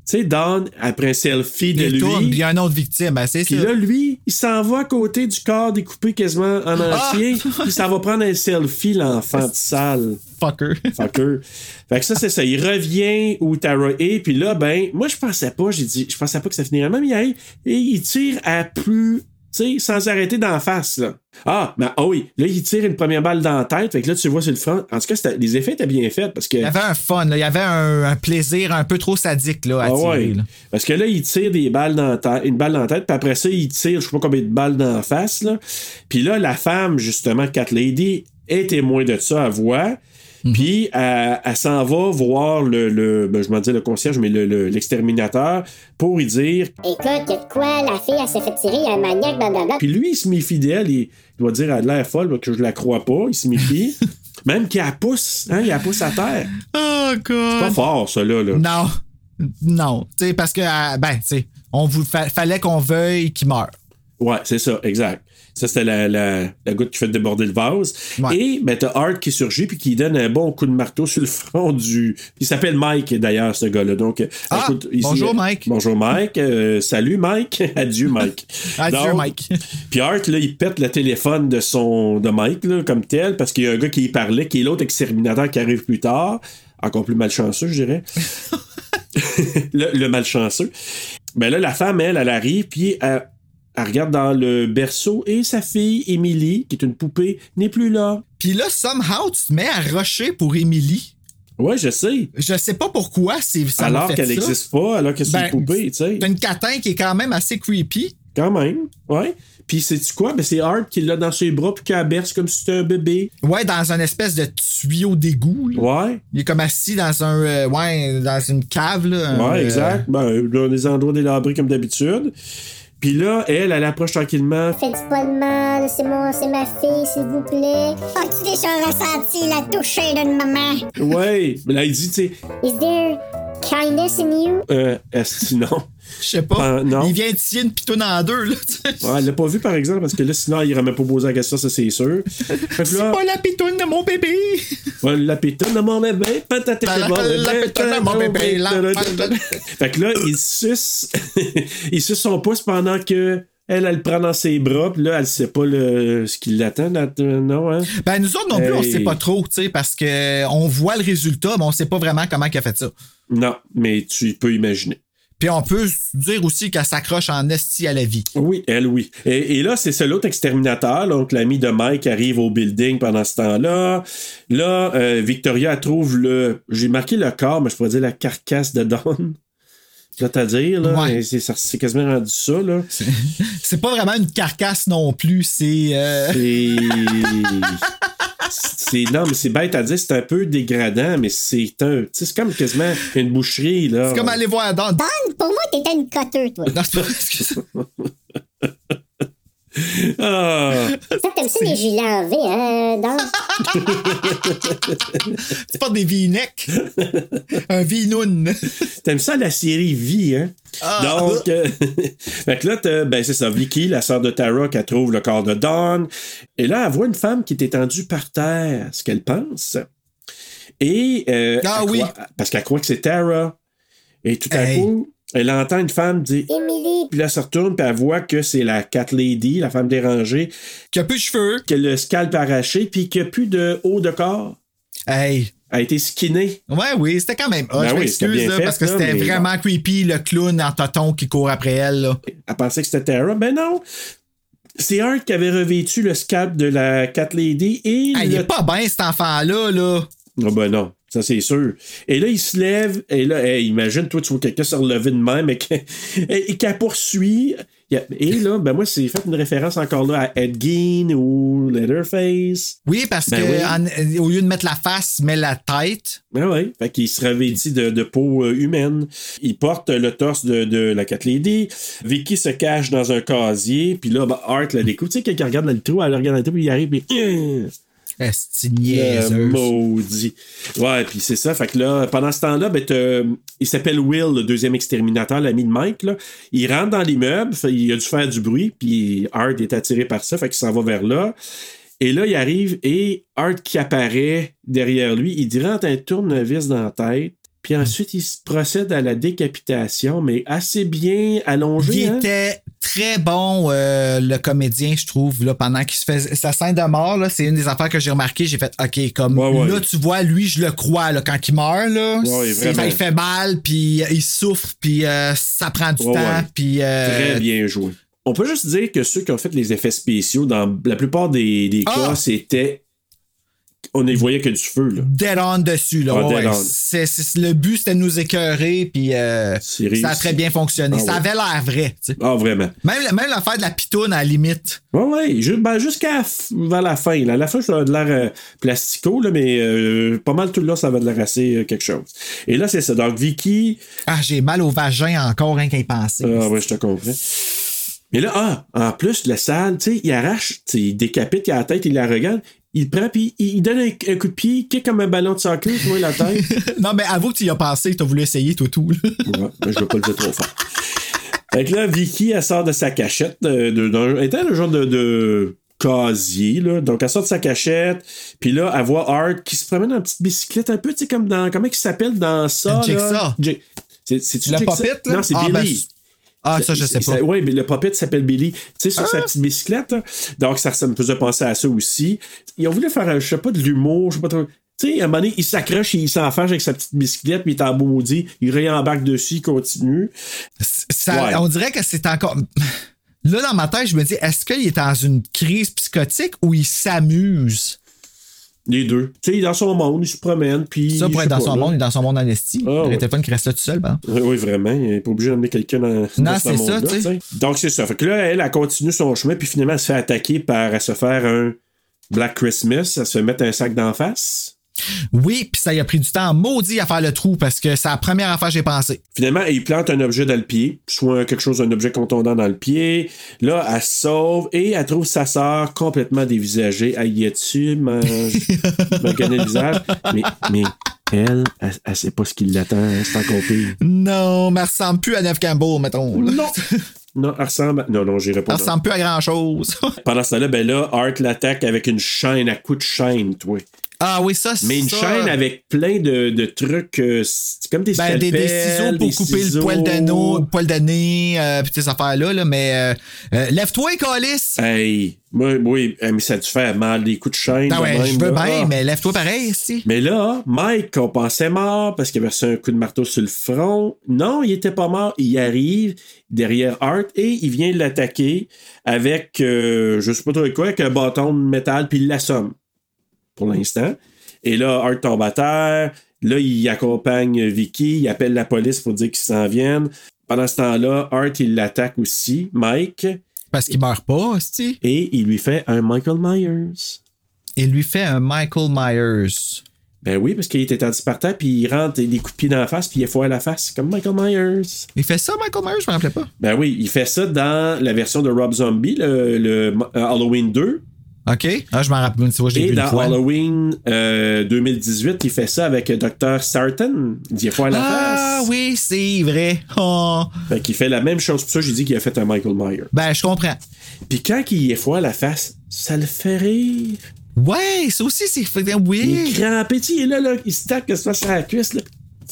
Tu sais, Don, après un selfie de Il tourne, puis il lui. y a une autre victime. Ben, c'est Puis ça. là, lui, il s'en va à côté du corps découpé quasiment en Ah! entier. *laughs* Puis ça va prendre un selfie, l'enfant de salle. Fucker. Fucker. Fait que ça, c'est ça. Il revient où Tara est. Puis là, ben, moi, je pensais pas, j'ai dit, je pensais pas que ça finirait même. Il arrive et il tire à plus, sais, sans arrêter d'en face, là. Ah, mais ah oui, là, il tire une première balle dans la tête. Fait que là, tu vois sur le front. En tout cas, les effets étaient bien faits parce que. Il y avait un fun, là. il y avait un, un plaisir un peu trop sadique là, à Ah tirer. ouais. là. Parce que là, il tire des balles dans la tête, une balle dans la tête, puis après ça, il tire, je sais pas combien de balles dans la face, là. Puis là, la femme, justement, Cat Lady, est témoin de ça, elle voit. Mhm. Puis elle, elle s'en va voir le, le ben, je m'en dis le concierge, mais le- le- l'exterminateur pour lui dire. Écoute, y'a de quoi, la fille, elle s'est fait tirer, il y a un maniaque, blablabla. Puis lui, il se méfie d'elle, il, il doit dire, elle a l'air folle, que je la crois pas, il se méfie. *laughs* Même qu'il la pousse, hein, il la pousse à terre. Oh, God. C'est pas fort, ça, là. là. Non. Non. Tu sais, parce que, euh, ben, tu sais, on vous fa- fallait qu'on veuille qu'il meure. Ouais, c'est ça, exact. Ça, c'était la, la, la goutte qui fait déborder le vase. Ouais. Et ben, t'as Art qui surgit puis qui donne un bon coup de marteau sur le front du. Il s'appelle Mike, d'ailleurs, ce gars-là. Donc, Ah, écoute, ici- bonjour, Mike. Bonjour, Mike. Euh, salut, Mike. *laughs* Adieu, Mike. *laughs* Adieu, Donc, Mike. *laughs* Puis Art, là, il pète le téléphone de son de Mike, là, comme tel, parce qu'il y a un gars qui y parlait, qui est l'autre exterminateur qui arrive plus tard. Encore plus malchanceux, je dirais. le, le malchanceux. Ben là, la femme, elle, elle arrive, puis elle, elle regarde dans le berceau et sa fille, Emily, qui est une poupée, n'est plus là. Puis là, somehow, tu te mets à rusher pour Emily. Ouais, je sais. Je sais pas pourquoi c'est ça alors qu'elle n'existe pas, alors que c'est Ben, une poupée, tu sais. T'as une catin qui est quand même assez creepy. Quand même, ouais. Puis c'est-tu quoi? Ben c'est Art qui l'a dans ses bras, puis qui la berce comme si c'était un bébé. Ouais, dans un espèce de tuyau d'égout. là. Ouais. Il est comme assis dans un euh, ouais, dans une cave là. un, Ouais, euh, exact. Ben, dans des endroits délabrés comme d'habitude. Puis là, elle, elle approche tranquillement. Faites pas de mal, c'est mon, c'est ma fille, s'il vous plaît. As-tu déjà ressenti la toucher d'une maman? Ouais. Mais là, il dit, tu sais, Is there kindness in you? euh, est-ce non? Je sais pas. Ben, non. Il vient de scier une pitoune en deux là. Ouais, elle l'a pas vu, par exemple, parce que là, sinon, il aurait même pas posé la question, ça, c'est sûr. C'est pas la pitoune de mon bébé. ouais, la pétonne de mon bébé, patate La- la- mon la bébé, pétonne de mon bébé, Fait que là, il suce, *laughs* il suce son pouce pendant que elle, elle le prend dans ses bras, puis là, elle sait pas le, ce qui l'attend, non, hein? Ben nous autres non plus, on Hey. sait pas trop, tu sais, parce que on voit le résultat, mais on sait pas vraiment comment il a fait ça. Non, mais tu peux imaginer. Puis on peut dire aussi qu'elle s'accroche en esti à la vie. Oui, elle, oui. Et, là, c'est ça, l'autre exterminateur, donc l'ami de Mike arrive au building pendant ce temps-là. Là, euh, Victoria trouve le. J'ai marqué le corps, mais je pourrais dire la carcasse de Dawn. C'est-à-dire, là, Ouais. c'est quasiment rendu ça, là. *laughs* C'est pas vraiment une carcasse non plus, c'est euh, C'est. *laughs* c'est non, mais c'est bête à dire, c'est un peu dégradant, mais c'est un. C'est comme quasiment une boucherie, là. c'est comme aller voir dans. Don, pour moi, t'étais une coteuse, toi. Non, c'est pas- *laughs* Ah! Ça, t'aimes ça les gilets en V, hein, Don? c'est pas des V-neck. Un V-noun. T'aimes ça la série Vie, hein? Ah. Donc, euh, *laughs* fait que là, t'as- ben, c'est ça, Vicky, la sœur de Tara, qui trouve le corps de Dawn. Et là, elle voit une femme qui est étendue par terre, ce qu'elle pense. Et, euh, Ah oui. croit- parce qu'elle croit que c'est Tara. Et tout à Hey. coup, elle entend une femme dire. Emily, Puis là, elle se retourne, puis elle voit que c'est la Cat Lady, la femme dérangée, Qui a plus de cheveux. qui a le scalp arraché, puis qui a plus de haut de corps. Hey. Elle a été skinée. Ouais, oui, c'était quand même. hot. Ben je oui, m'excuse, bien là, fait, parce que là, c'était vraiment creepy, le clown en toton qui court après elle. Là. Elle pensait que c'était Tara. Ben non. C'est Art qui avait revêtu le scalp de la Cat Lady et Hey, il est pas bien, cet enfant-là. Là. Ah ben non, ça c'est sûr. Et là, il se lève, et là, hey, imagine, toi, tu vois quelqu'un se relever de même et que- *laughs* et qu'elle poursuit. Et là, ben moi, c'est fait une référence encore là à Ed Gein ou Leatherface. Oui, parce Ben que oui. en- au lieu de mettre la face, il met la tête. Ben oui, fait qu'il se revêtit de, de peau euh, humaine. Il porte le torse de, de la Cat Lady. Vicky se cache dans un casier, puis là, ben, Art le découvre. Tu sais, quelqu'un regarde dans le trou, elle regarde dans le trou, puis il arrive, puis... *clears throat* Maudit. Ouais, puis c'est ça. Fait que là, pendant ce temps-là, ben, il s'appelle Will, le deuxième exterminateur, l'ami de Mike. Là. Il rentre dans l'immeuble, il a dû faire du bruit, puis Art est attiré par ça, fait qu'il s'en va vers là. Et là, il arrive et Art qui apparaît derrière lui, il rentre un tournevis dans la tête. Puis ensuite, il se procède à la décapitation, mais assez bien allongé. Il hein? était très bon, euh, le comédien, je trouve, là, pendant qu'il se fait sa scène de mort. là, C'est une des affaires que j'ai remarqué. J'ai fait, OK, comme Ouais, ouais. là, tu vois, lui, je le crois, là, quand il meurt, là, Ouais, il fait mal, puis euh, il souffre, puis euh, ça prend du temps, puis... euh, Très bien joué. On peut juste dire que ceux qui ont fait les effets spéciaux, dans la plupart des, des Ah! cas, c'était. On ne voyait que du feu, là. Dead on dessus, là. Ah, ouais, le but, c'était de nous écœurer, puis euh, ça a très bien fonctionné. Ah, ça ouais. avait l'air vrai, tu sais. Ah, vraiment. Même, même l'affaire de la pitoune, à la limite. Ouais. ju- ben, jusqu'à la f- vers la fin. Là. À la fin, ça avait de l'air euh, plastico, là, mais euh, pas mal tout le long, ça avait de l'air assez quelque chose. Et là, c'est ça. Donc, Vicky. Ah, j'ai mal au vagin encore, rien qu'à y penser. Ah, ouais, je te comprends. Mais là, ah, en plus, le sale, tu sais, il arrache, tu sais, il décapite, il a la tête, il la regarde, il prend, puis il, donne un, un coup de pied, il kick comme un ballon de soccer, tu vois, la tête. *laughs* non, mais avoue que tu y as pensé, tu as voulu essayer tout, tout. Ouais, mais je veux pas le dire trop fort. Fait que là, Vicky, elle sort de sa cachette. De, de- d'un- elle était un genre de, de casier, là. Donc, elle sort de sa cachette. Puis là, elle voit Art qui se promène en petite bicyclette, un peu, tu sais, comme dans. Comment il s'appelle dans ça? Jigsaw. C'est, c'est-tu Le Jigsaw? puppet, là? Non, c'est Ah, ben, Billy. Ah, ça, je sais pas. Oui, mais le puppet s'appelle Billy. Tu sais, sur sa petite bicyclette. là. Donc, ça, ça me faisait penser à ça aussi. Ils ont voulu faire, un, je sais pas, de l'humour, je sais pas trop. Tu sais, à un moment donné, il s'accroche et il s'enfarge avec sa petite bicyclette, puis il est en maudit. Il réembarque dessus, il continue. Ça- Ouais. On dirait que c'est encore. Là, dans ma tête, je me dis, est-ce qu'il est dans une crise psychotique ou il s'amuse? Les deux. Tu sais, il est dans son monde, il se promène, puis. Ça, pour être dans pas, son là. monde, il est dans son monde en esti. Ah, il ouais. fun qu'il reste là tout seul, ben. Oui, oui, vraiment. Il n'est pas obligé d'emmener quelqu'un dans, ce c'est ça, tu sais. Donc, c'est ça. Fait que là, elle, elle continue son chemin, puis finalement, elle se fait attaquer par. Elle se faire un Black Christmas. Elle se fait mettre un sac d'en face. Oui, puis ça y a pris du temps maudit à faire le trou parce que c'est la première affaire que j'ai pensé. Finalement, il plante un objet dans le pied, soit quelque chose, un objet contondant dans le pied. Là, elle se sauve et elle trouve sa sœur complètement dévisagée. Elle y est-tu, connaît *laughs* le visage. Mais, mais elle, elle, elle sait pas ce qui l'attend. C'est encore pire. Non, mais elle ressemble plus à Neve Campbell, mettons. là. Non! Non, elle ressemble. à- Non, non, j'irai pas. Elle ressemble plus à grand-chose. Pendant ce temps-là, ben là, Art l'attaque avec une chaîne à coups de chaîne, toi. Ah oui, ça, c'est Mais une ça. chaîne avec plein de, de trucs. euh, c'est comme des Ben, des, des ciseaux pour des couper ciseaux. le poil nez, le poil nez, euh, pis ces affaires-là, là, mais euh, euh, lève-toi, Calis! Hey, oui, euh, mais ça a dû faire mal, des coups de chaîne. Ah de ouais, même, je veux là. bien, mais lève-toi pareil, si. Mais là, Mike, qu'on pensait mort parce qu'il avait reçu un coup de marteau sur le front. Non, il était pas mort. Il arrive derrière Art et il vient l'attaquer avec, euh, je sais pas trop quoi, avec un bâton de métal, puis il l'assomme. Pour l'instant. Et là, Art tombe à terre. Là, il accompagne Vicky. Il appelle la police pour dire qu'ils s'en viennent. Pendant ce temps-là, Art, il l'attaque aussi, Mike. Parce qu'il meurt pas, si. Et il lui fait un Michael Myers. Il lui fait un Michael Myers. Ben oui, parce qu'il était tendu par terre, puis il rentre des coups de pied dans la face, puis il est à la face, comme Michael Myers. Il fait ça, Michael Myers, je me rappelais pas. Ben oui, il fait ça dans la version de Rob Zombie, le, le, euh, Halloween 2. OK? Ah, je m'en rappelle, tu vois, je l'ai Et vu une dans fois. Halloween euh, 2018, il fait ça avec Dr. Sarton. Il est à la Ah face. oui, c'est vrai. Oh. Fait qu'il fait la même chose. Pour ça, j'ai dit qu'il a fait un Michael Myers. Ben, je comprends. Puis quand il est fois à la face, ça le fait rire. Ouais, ça aussi, c'est fait Il est oui. crampé, il est là, là, il se tape que ça sur la cuisse, là.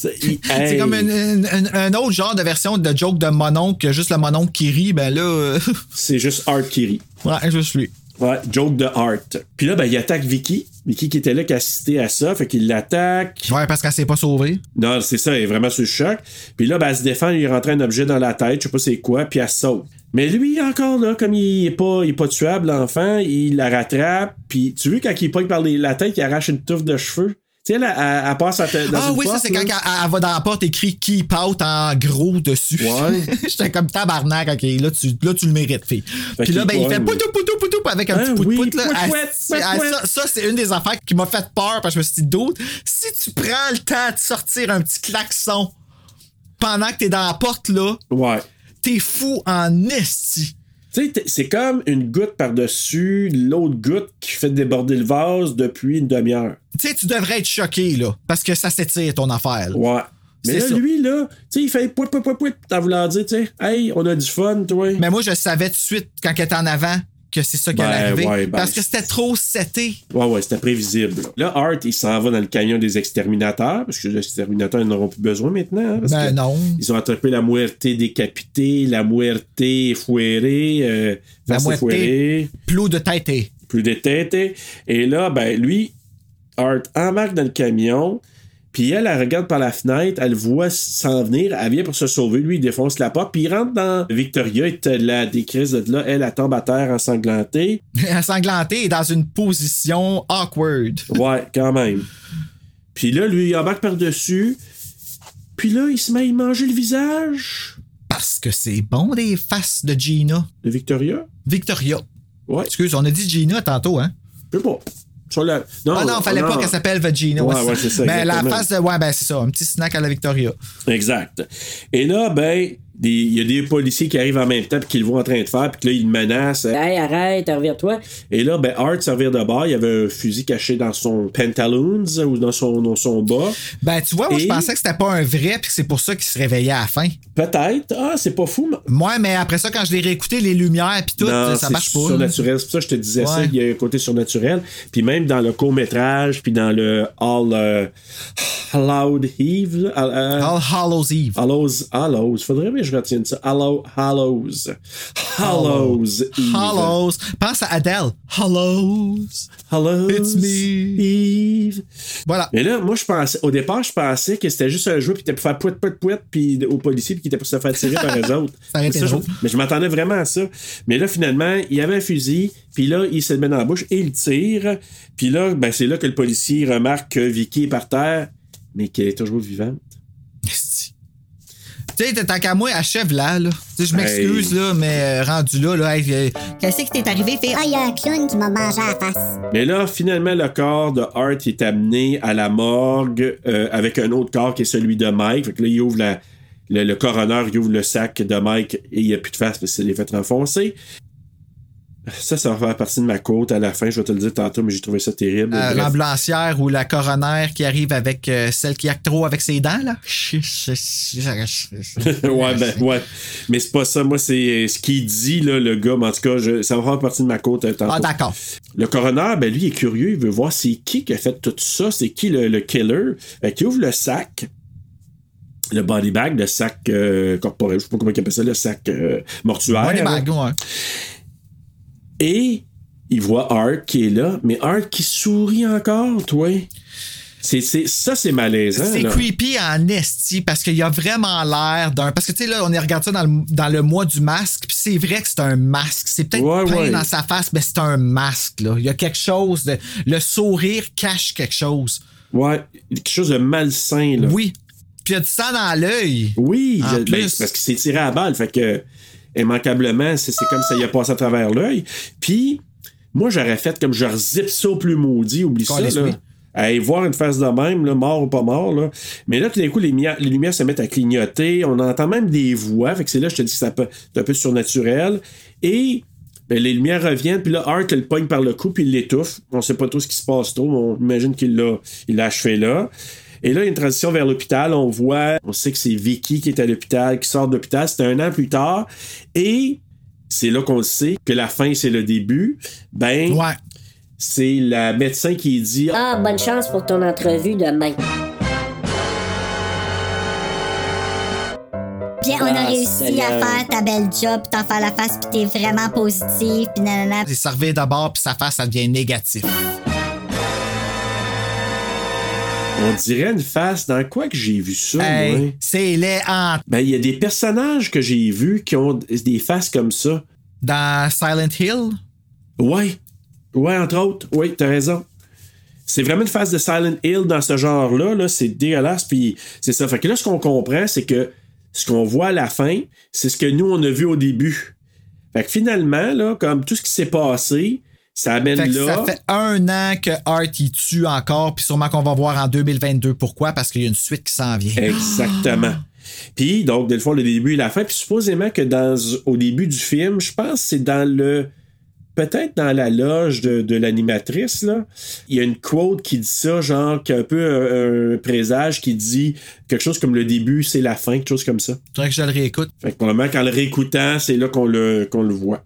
*laughs* C'est comme une- une- une- un autre genre de version de joke de mononcle que juste le mononcle qui rit, ben là. euh, *laughs* C'est juste Art qui rit. ouais, juste lui. Ouais, joke de Art. Puis là, ben, il attaque Vicky. Vicky qui était là, qui assistait à ça. Fait qu'il l'attaque. Ouais, parce qu'elle s'est pas sauvée. Non, c'est ça, elle est vraiment sur le choc. Puis là, ben, elle se défend, il rentre un objet dans la tête, je sais pas c'est quoi, puis elle saute. Mais lui, encore là, comme il est pas, il est pas tuable, l'enfant, il la rattrape. Puis tu vois, quand il pogne par les- la tête, il arrache une touffe de cheveux? Sais, elle, elle, elle passe à dans Ah une oui, ça, c'est quand elle, elle va dans la porte écrit Keep Out en gros dessus. Ouais. *laughs* J'étais comme tabarnak, ok, là tu, là, tu le mérites, fille. Puis là, ben, il fait poutou, poutou, poutou avec un Ah petit pout oui, de pout, là. pouet, Ah, pouet, ah, pouet. ça, ça, c'est une des affaires qui m'a fait peur parce que je me suis dit, d'autres, si tu prends le temps de sortir un petit klaxon pendant que t'es dans la porte, là, Ouais. t'es fou en esti. Tu sais, c'est comme une goutte par-dessus l'autre goutte qui fait déborder le vase depuis une demi-heure. Tu sais, tu devrais être choqué, là, parce que ça s'étire ton affaire. là. Ouais. Mais là, ça. lui, là, tu sais, il fait pouet, pouet, pouet, pouet, t'en voulant dire, tu sais, hey, on a du fun, toi. Mais moi, je savais tout de suite, quand elle était en avant, que c'est ça qui allait Ben, arriver. ouais, ben, parce que c'était trop seté. Ouais, ouais, c'était prévisible. Là, Art, il s'en va dans le camion des exterminateurs, parce que les exterminateurs, ils n'auront plus besoin maintenant. hein, parce Ben que non. Ils ont attrapé la muerte décapitée, la muerte fouérée, euh, La muerte Plus de tête. plus de tête. Et là, ben, lui, Art embarque dans le camion, puis elle, elle regarde par la fenêtre, elle le voit s'en venir, elle vient pour se sauver, lui, il défonce la porte, puis il rentre dans Victoria, et la décrise de là, elle, elle tombe à terre ensanglantée. *laughs* Ensanglanté et dans une position awkward. Ouais, quand même. Puis là, lui, il embarque par-dessus. Puis là, il se met à y manger le visage Parce que c'est bon des faces de Gina. de Victoria? Victoria. Ouais, Excuse, on a dit Gina tantôt, hein? je sais pas. Sur la... Non, ah non, fallait pas qu'elle s'appelle Vagina. Ouais, ouais, c'est ça, Mais la exactement. face de. Ouais, ben c'est ça, un petit snack à la Victoria. Exact. Et là, ben, il y a des policiers qui arrivent en même temps puis qui le voient en train de faire puis que là ils le menacent. Hey, arrête, reviens-toi. Et là, ben, Art servir de bord, il y avait un fusil caché dans son pantaloons ou dans son, dans son bas. Ben, tu vois, moi, je pensais que c'était pas un vrai, puis que c'est pour ça qu'il se réveillait à la fin. Peut-être. Ah, c'est pas fou. mais- Moi, mais après ça, quand je l'ai réécouté, les lumières, puis tout, Non, ça marche pas. surnaturel. C'est pour ça que je te disais ça. Ouais. Il y a un côté surnaturel. Puis même dans le court-métrage, puis dans le All euh, Hallowed Eve. euh, All Hallows Eve. Hallows. Hallows. Faudrait que je retienne ça. Hallow, Hallows. Hallows. Eve. Hallows. Pense à Adele. Hallows. Hallows. It's me. Eve. Voilà. Mais là, moi, je pensais, au départ, je pensais que c'était juste un jeu, puis t'es pour faire pouet, pouet, pouet, puis aux policiers, puis était pour se faire tirer par eux autres. *laughs* Ça été je- mais je m'attendais vraiment à ça. Mais là, finalement, il y avait un fusil, puis là, il se le met dans la bouche et il tire. Puis là, ben, c'est là que le policier remarque que Vicky est par terre, mais qu'elle est toujours vivante. Tu sais, tant qu'à moi, achève là, là. Tu sais, je m'excuse, Hey. là, mais euh, rendu là, là, hey, euh, Qu'est-ce qui t'est arrivé, fait Ah, il y a un clown qui m'a mangé à la face. Mais là, finalement, le corps de Hart est amené à la morgue euh, avec un autre corps qui est celui de Mike. Fait que là, il ouvre la, le, le coroner, il ouvre le sac de Mike et il n'y a plus de face parce qu'il s'est fait renfoncer. Ça, ça va faire partie de ma côte à la fin. Je vais te le dire tantôt, mais j'ai trouvé ça terrible. euh, l'ambulancière ou la coroner qui arrive avec euh, celle qui a trop avec ses dents, là. *laughs* ouais, ben, ouais. Mais c'est pas ça. Moi, c'est ce qu'il dit, là, le gars. Mais en tout cas, je- ça va faire partie de ma côte euh, tantôt. Ah, d'accord. Le coroner, ben, lui, il est curieux. Il veut voir c'est qui qui a fait tout ça. C'est qui le, le killer. Fait qu'il ouvre le sac. Le body bag, le sac euh, corporel. Je sais pas comment il appelle ça, le sac euh, mortuaire. Body bag, ouais. Et il voit Art qui est là. Mais Art qui sourit encore, toi. C'est, c'est, ça, c'est malaisant. C'est là. creepy en esti parce qu'il y a vraiment l'air d'un. Parce que tu sais, là, on est regardé ça dans le, dans le mois du masque, puis c'est vrai que c'est un masque. C'est peut-être Ouais, peint ouais. dans sa face, mais c'est un masque, là. Il y a quelque chose de. Le sourire cache quelque chose. Ouais, quelque chose de malsain, là. Oui. Puis il y a du sang dans l'œil. Oui, En je- ben, plus. parce qu'il s'est tiré à la balle, fait que immanquablement, c'est c'est comme ça il a passé à travers l'œil. Puis moi j'aurais fait comme je zip ça au plus maudit, oublie ça là. oui. Aller voir une face de même, là, mort ou pas mort. Là. Mais là, tout d'un coup, les, lumières- les lumières se mettent à clignoter. On entend même des voix. Fait que c'est là, je te dis que c'est un peu surnaturel. Et ben, les lumières reviennent. Puis là, Art le pogne par le cou, puis il l'étouffe. On sait pas trop ce qui se passe trop, mais on imagine qu'il l'a il l'a achevé là. Et là, il y a une transition vers l'hôpital. On voit, on sait que c'est Vicky qui est à l'hôpital, qui sort de l'hôpital. C'était un an plus tard. Et c'est là qu'on le sait que la fin, c'est le début. Ben, Ouais. c'est la médecin qui dit Ah, bonne chance pour ton entrevue demain. Bien, on a Ah, réussi à faire ta belle job, puis t'en faire la face, puis t'es vraiment positif, puis nanana. Il servait d'abord, puis sa face, ça devient négatif. On dirait une face. Dans quoi que j'ai vu ça, Hey, c'est les en Ben, il y a des personnages que j'ai vus qui ont des faces comme ça. Dans Silent Hill. Ouais. Ouais, entre autres. Oui, t'as raison. C'est vraiment une face de Silent Hill dans ce genre-là. Là. C'est dégueulasse. Puis c'est ça. Fait que là, ce qu'on comprend, c'est que ce qu'on voit à la fin, c'est ce que nous, on a vu au début. Fait que finalement, là, comme tout ce qui s'est passé, ça amène Fait là. ça fait un an que Art il tue encore, puis sûrement qu'on va voir en 2022. Pourquoi? Parce qu'il y a une suite qui s'en vient. Exactement. Puis, donc, des fois, le début et la fin. Puis, supposément que dans, au début du film, je pense que c'est dans le. Peut-être dans la loge de, de l'animatrice, là. Il y a une quote qui dit ça, genre, qui a un peu un, un présage qui dit quelque chose comme le début, c'est la fin, quelque chose comme ça. Faudrait que je le réécoute. Fait que probablement qu'en le réécoutant, c'est là qu'on le, qu'on le voit.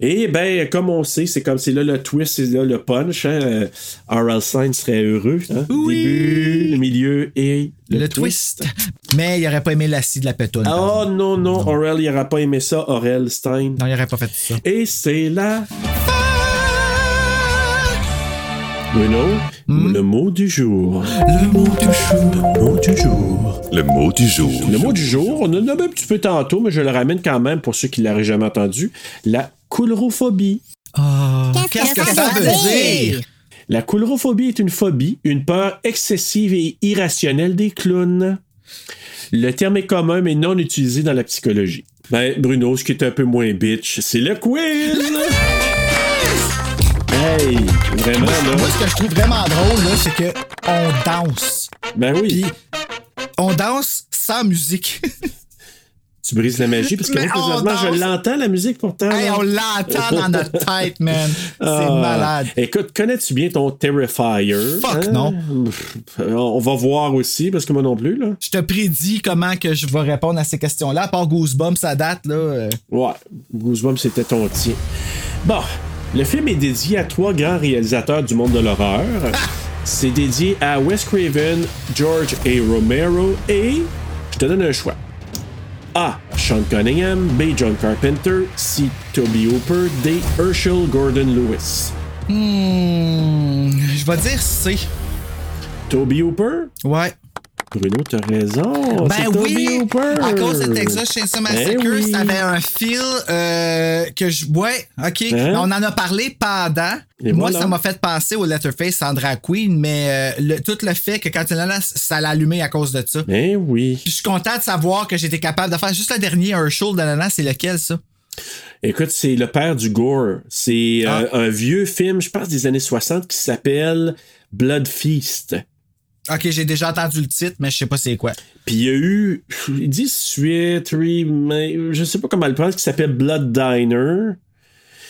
Et ben, comme on sait, c'est comme c'est là le twist, c'est là le punch. Hein? Euh, R.L. Stein serait heureux. Hein? Oui. Début, le milieu et le, Le, twist. Mais il aurait pas aimé l'acide de la pétoune. Oh non, non, Aurel, il n'aura pas aimé ça, Aurel Stein. Non, il aurait pas fait ça. Et c'est là. Bruno, le mot du jour. Le mot du jour. Le mot du jour. Le mot du jour. Le mot du jour, on en a un petit peu tantôt, mais je le ramène quand même pour ceux qui l'auraient jamais entendu. La coulrophobie. Ah, Qu'est-ce que ça veut dire? La coulrophobie est une phobie, une peur excessive et irrationnelle des clowns. Le terme est commun mais non utilisé dans la psychologie. Ben, Bruno, ce qui est un peu moins bitch, c'est le quiz! *laughs* hey, vraiment, là. Moi, ce que je trouve vraiment drôle, là, c'est que on danse. Ben oui. Puis on danse sans musique. *laughs* Tu brises la magie parce que présentement, danse. je l'entends, la musique, pourtant. Hey, on l'entend dans notre tête, man. C'est Ah. malade. Écoute, connais-tu bien ton Terrifier? Fuck, Hein? non. On va voir aussi, parce que moi non plus, là. Je te prédis comment que je vais répondre à ces questions-là. À part Goosebumps, ça date, là. Ouais, Goosebumps, c'était ton tien. Bon, le film est dédié à trois grands réalisateurs du monde de l'horreur. C'est dédié à Wes Craven, George A. Romero et je te donne un choix. A. Sean Cunningham, B. John Carpenter, C. Toby Hooper, D. Herschel Gordon Lewis. Hmm, je vais dire C. Toby Hooper? Ouais. Bruno, t'as raison. Ben oui, Hooper. à cause de Texas Chainsaw Massacre, Ben oui. ça avait un feel euh, que je... Ouais, OK. Hein? On en a parlé pendant. Et Moi, voilà. ça m'a fait penser au Letterface Sandra Queen, mais euh, le- tout le fait que quand il ça l'a allumé à cause de ça. Ben oui. Je suis content de savoir que j'étais capable de faire juste le dernier Herschel de Nana, c'est lequel ça? Écoute, c'est le père du gore. C'est euh, Ah. un vieux film, je pense, des années 60 qui s'appelle Blood Feast. Ok, j'ai déjà entendu le titre, mais je sais pas c'est quoi. Puis il y a eu, ils disent suite, remake, je sais pas comment le prendre, qui s'appelle Blood Diner.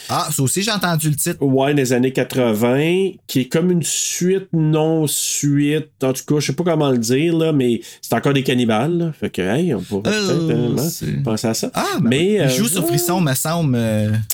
Ah, ça aussi, j'ai entendu le titre. Ouais, des années 80, qui est comme une suite, non-suite. En tout cas, je sais pas comment le dire, là, mais c'est encore des cannibales. là. Fait que, hey, on pourrait Euh, peut-être euh, penser à ça. Ah, ben mais oui. euh, il joue sur Frisson, me semble.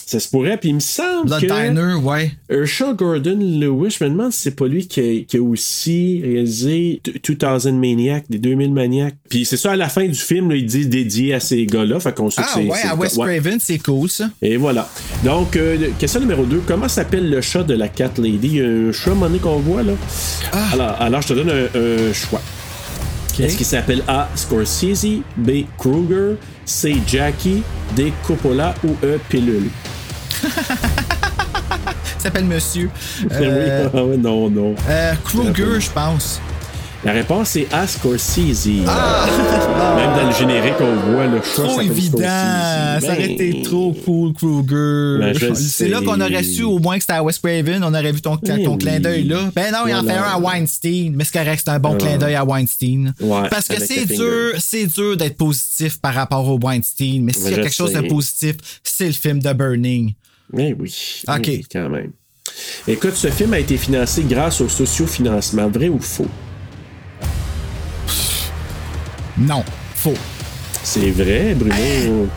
Ça se pourrait, puis il me semble Blood que... Diner, ouais. Herschel Gordon Lewis, je me demande si c'est pas lui qui a, qui a aussi réalisé t- 2000 Maniac, les 2000 Maniacs. Puis c'est ça, à la fin du film, là, il dit dédié à ces gars-là. Fait qu'on sait que Ah c'est. ouais, à Wes. Ouais. Craven, c'est cool ça. Et voilà. Donc, euh, question numéro 2. Comment s'appelle le chat de la Cat Lady? Un chat, donné, qu'on voit, là. Alors, alors, je te donne un, un choix. Est-ce qu'il s'appelle A. Scorsese, B. Kruger, C. Jackie, D. Coppola ou E. Pilule? *laughs* Il s'appelle Monsieur. Euh, oui, *laughs* ah non, non. euh, Kruger, je pense. La réponse est A. Scorsese. *laughs* Même dans le générique, on voit le. Ah! Trop évident. Ça aurait Ben, été trop cool, Kruger. Ben, c'est là qu'on aurait su au moins que c'était à Wes Craven. On aurait vu ton, Oui, clin d'œil là. Ben non, il en fait un à Weinstein. Mais c'est correct, c'est un bon Ah. clin d'œil à Weinstein. Ouais, Parce que c'est dur, c'est dur d'être positif par rapport au Weinstein. Mais s'il y a quelque chose de positif, c'est le film de Burning. Ben oui. Ok. Oui, quand même. Écoute, ce film a été financé grâce au sociofinancement. Vrai ou faux? Non, faux. C'est vrai, Bruno.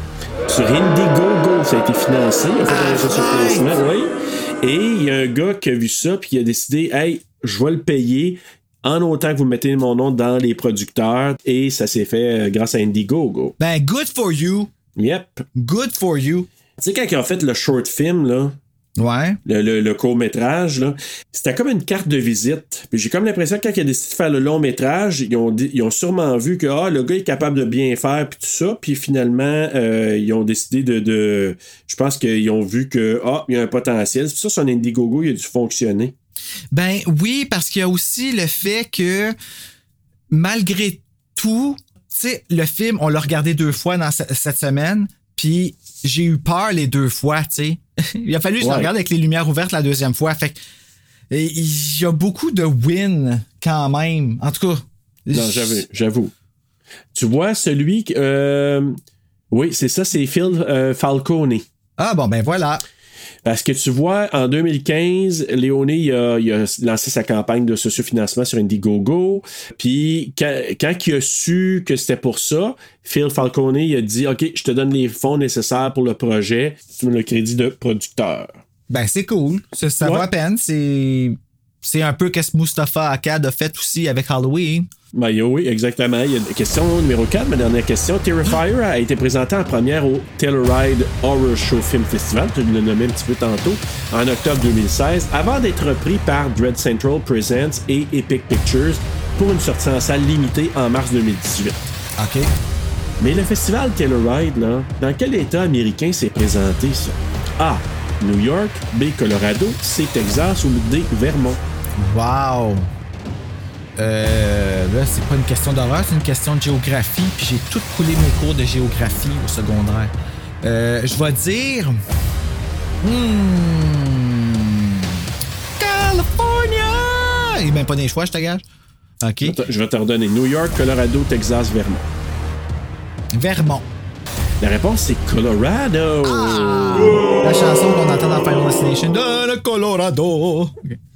Sur Indiegogo, ça a été financé. Il a fait un sociofinancement, oui. Et il y a un gars qui a vu ça puis qui a décidé, hey, je vais le payer en autant que vous mettez mon nom dans les producteurs. Et ça s'est fait euh, grâce à Indiegogo. Ben, good for you. Yep. Good for you. Tu sais, quand ils ont fait le short film, là, Ouais. le, le- le court-métrage, là, c'était comme une carte de visite. Puis j'ai comme l'impression que quand ils ont décidé de faire le long-métrage, ils ont, ils ont sûrement vu que ah, le gars est capable de bien faire, puis tout ça. Puis finalement, euh, ils ont décidé de. de- je pense qu'ils ont vu que ah, il y a un potentiel. C'est ça son Indiegogo, il a dû fonctionner. Ben oui, parce qu'il y a aussi le fait que malgré tout, tu sais, le film, on l'a regardé deux fois dans ce- cette semaine, puis j'ai eu peur les deux fois, tu sais. *laughs* Il a fallu que je le regarde avec les lumières ouvertes la deuxième fois. Fait il y a beaucoup de win quand même. En tout cas. Non, j'avoue, j'avoue. Tu vois, celui. euh, oui, c'est ça, c'est Phil euh, Falcone. Ah bon, ben voilà. Parce que tu vois, en 2015, Léoné il a, il a lancé sa campagne de sociofinancement sur Indiegogo. Puis quand, quand il a su que c'était pour ça, Phil Falcone il a dit OK, je te donne les fonds nécessaires pour le projet, tu me le crédit de producteur. Ben c'est cool. Ça, ça vaut la peine. C'est. C'est un peu qu'est-ce que Mustafa Akkad a fait aussi avec Halloween. Ben, oui, exactement. Il y a une question numéro 4, ma dernière question. Terrifier a été présenté en première au Telluride Horror Show Film Festival, tu l'as nommé un petit peu tantôt, en octobre 2016, avant d'être repris par Dread Central Presents et Epic Pictures pour une sortie en salle limitée en mars 2018. OK. Mais le festival Telluride, là, dans quel état américain s'est présenté ça? A. New York, B. Colorado, C. Texas ou D. Vermont? Wow! Euh, là, c'est pas une question d'horreur, c'est une question de géographie. Puis j'ai tout coulé mes cours de géographie au secondaire. Euh, je vais dire. Hmm, California! A même pas des choix, je te gage. OK. Je vais te redonner New York, Colorado, Texas, Vermont. Vermont. La réponse, c'est Colorado. La chanson qu'on entend dans Final Destination de le Colorado.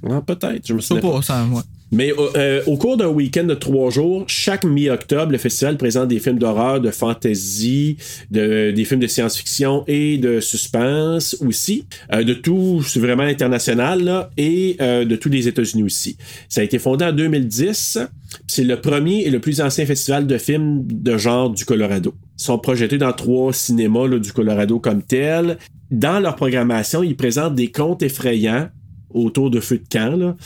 Ah, peut-être, je me souviens pas. pas, ça, ouais. Mais euh, euh, au cours d'un week-end de trois jours, chaque mi-octobre, le festival présente des films d'horreur, de fantasy, de, des films de science-fiction et de suspense aussi. Euh, de tout, c'est vraiment international, là, et euh, de tous les États-Unis aussi. Ça a été fondé en 2010. C'est le premier et le plus ancien festival de films de genre du Colorado. Ils sont projetés dans trois cinémas là, du Colorado comme tel. Dans leur programmation, ils présentent des contes effrayants autour de feu de camp. Là.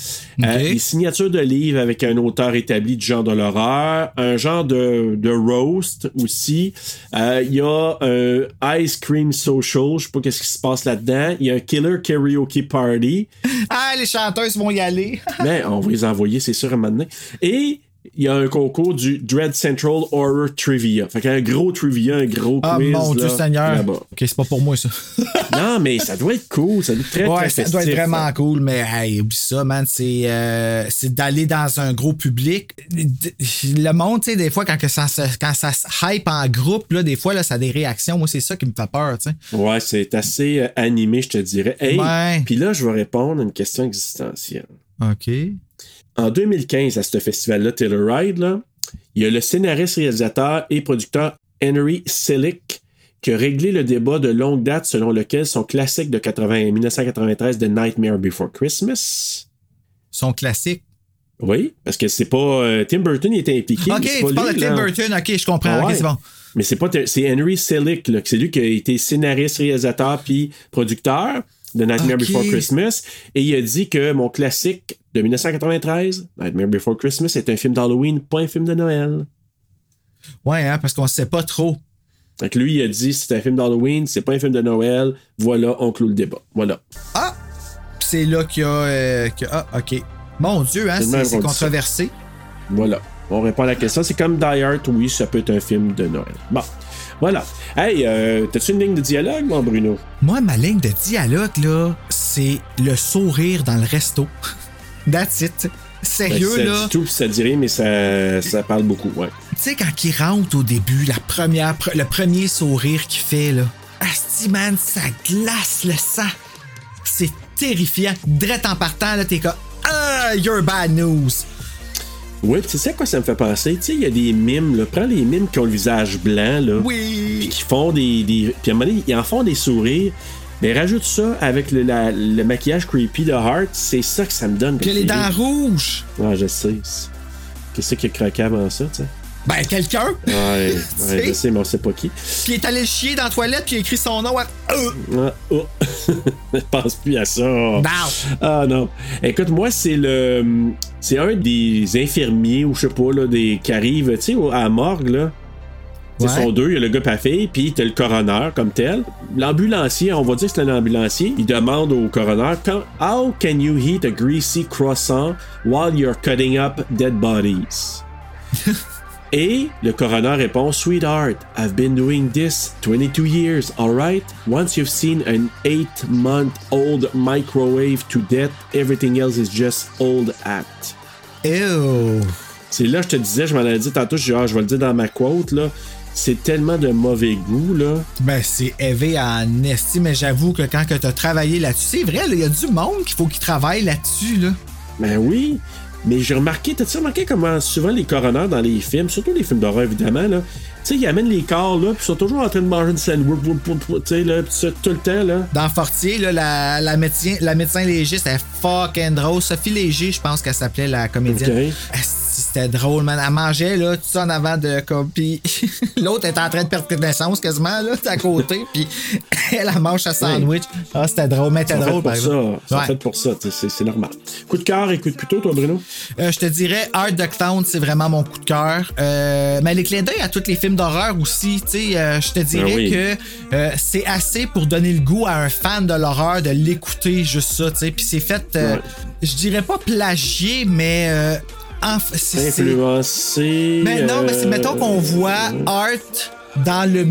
Euh, des signatures de livres avec un auteur établi du genre de l'horreur, un genre de, de roast aussi. Euh, Il y a un Ice Cream Social, je sais pas qu'est-ce qui se passe là-dedans. Il y a un Killer Karaoke Party. Ah, les chanteuses vont y aller. Mais on va les envoyer, c'est sûr, à un moment donné. Et il y a un concours du Dread Central Horror Trivia. Fait qu'un gros trivia, un gros Ah, quiz. mon Dieu là, Seigneur. Ok, c'est pas pour moi, ça. *laughs* Non, mais ça doit être cool. Ça doit être très, ouais, très ça doit être vraiment cool, mais hey, oublie ça, man. C'est euh, c'est d'aller dans un gros public. Le monde, tu sais, des fois, quand, que ça, se- quand ça se hype en groupe, là, des fois, là, ça a des réactions. Moi, c'est ça qui me fait peur, tu sais. Ouais, c'est assez euh, animé, je te dirais. Hey, puis là, je vais répondre à une question existentielle. OK. En 2015, à ce festival-là, Telluride, là, il y a le scénariste, réalisateur et producteur Henry Selick qui a réglé le débat de longue date selon lequel son classique de 80 1993 de Nightmare Before Christmas. Son classique? Oui, parce que c'est pas. euh, Tim Burton il était impliqué. OK, tu parles de Tim. Burton. OK, je comprends. Ah OK, c'est bon. Mais c'est pas c'est Henry Selick, c'est lui qui a été scénariste, réalisateur puis producteur de Nightmare. Before Christmas. Et il a dit que mon classique de 1993, Nightmare Before Christmas, est un film d'Halloween, pas un film de Noël. Ouais, hein, parce qu'on sait pas trop. Donc lui, il a dit c'est un film d'Halloween, c'est pas un film de Noël. Voilà, on clôt le débat. Voilà. Ah! C'est là qu'il y a. euh, que- ah, OK. Mon Dieu, hein, C'est controversé. Voilà. On répond à la question. C'est comme Die Hard, oui, ça peut être un film de Noël. Bon. Voilà. Hey, euh, t'as-tu une ligne de dialogue, mon Bruno? Moi, ma ligne de dialogue, là, c'est le sourire dans le resto. *laughs* That's it. Ben, Sérieux, ça là? dit tout, ça dit rien, mais ça, ça parle beaucoup, ouais. Tu sais, quand il rentre au début, la première, pre- le premier sourire qu'il fait, là. Asti, man, ça glace le sang. C'est terrifiant. Drette en partant, là, t'es comme. Ah, you're bad news. Oui, tu sais à quoi ça me fait penser? Tu sais, il y a des mimes, là. Prends les mimes qui ont le visage blanc, là. Oui. Puis qui font des. des puis à un moment donné, ils en font des sourires. Mais rajoute ça avec le, la- le maquillage creepy de Heart, c'est ça que ça me donne. Puis les dents rouges. Ouais, je sais. Qu'est-ce qui a craqué avant ça, tu sais? Ben, quelqu'un. Ouais, *laughs* je sais, mais on sait pas qui. Puis il est allé chier dans la toilette, puis il a écrit son nom à. Euh. Ah, oh. *laughs* Je pense plus à ça. Non. Ah non. Écoute, moi, c'est le. C'est un des infirmiers, ou je sais pas, là, des, qui arrive, tu sais, à la morgue, là. Ouais. sont deux, il y a le gars et la fille, puis t'as le coroner comme tel. L'ambulancier, on va dire que c'est un ambulancier, il demande au coroner How can you eat a greasy croissant while you're cutting up dead bodies? *laughs* Et le coroner répond Sweetheart, I've been doing this 22 years, alright? Once you've seen an 8 month old microwave to death, everything else is just old act. Ew. C'est là, je te disais, je m'en avais dit tantôt, je, ah, je vais le dire dans ma quote, là. C'est tellement de mauvais goût, là. Ben, c'est élevé en esti, mais j'avoue que quand que t'as travaillé là-dessus, c'est vrai, là, il y a du monde qu'il faut qu'il travaille là-dessus, là. Ben oui. Mais j'ai remarqué, t'as-tu remarqué comment souvent les coroners dans les films, surtout les films d'horreur évidemment, là, tu sais, ils amènent les corps là, puis ils sont toujours en train de manger une sandwich, tu sais, là, pis ça, tout le temps, là. Dans Fortier, là, la, la, médecin, la médecin légiste, elle est fucking drôle. Sophie Léger, je pense qu'elle s'appelait la comédienne. C'était drôle, man. Elle mangeait, là, tout ça en avant de comme. Puis *laughs* l'autre était en train de perdre connaissance quasiment, là, à côté. Puis *laughs* elle, elle mange sa sandwich. Ah, c'était drôle, mais c'était drôle, par pour ça. exemple. Ouais. faits pour ça, c'est c'est normal. Coup de cœur et coup de couteau, toi, Bruno? Euh, je te dirais, Art the Clown, c'est vraiment mon coup de cœur. Euh, mais les clins d'œil à tous les films d'horreur aussi, tu sais, euh, je te dirais Ah oui. que c'est assez pour donner le goût à un fan de l'horreur de l'écouter juste ça, tu sais. Puis c'est fait, Ouais. je dirais pas plagié, mais euh, c'est- Influencé. Mais non, mais c'est euh, mettons qu'on voit Art dans le,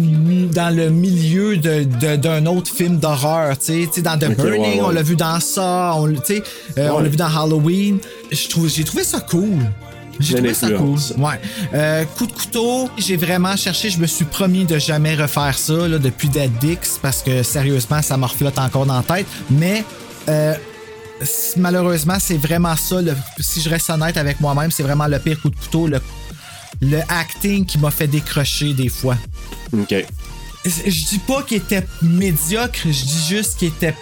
dans le milieu de- de- d'un autre film d'horreur. Tu sais, Tu sais, dans The Burning, ouais, ouais. on l'a vu dans ça, on, l'a- tu sais, euh, on Ouais. l'a vu dans Halloween. J'ai trouvé ça cool. J'ai trouvé ça cool. Ouais. Euh, coup de couteau, j'ai vraiment cherché. Je me suis promis de jamais refaire ça là, depuis Dead Dix parce que sérieusement, ça me reflotte encore dans la tête. Mais euh, malheureusement, c'est vraiment ça. le- si je reste honnête avec moi-même, c'est vraiment le pire coup de couteau. Le, le acting qui m'a fait décrocher des fois. OK. Je dis pas qu'il était médiocre, je dis juste qu'il était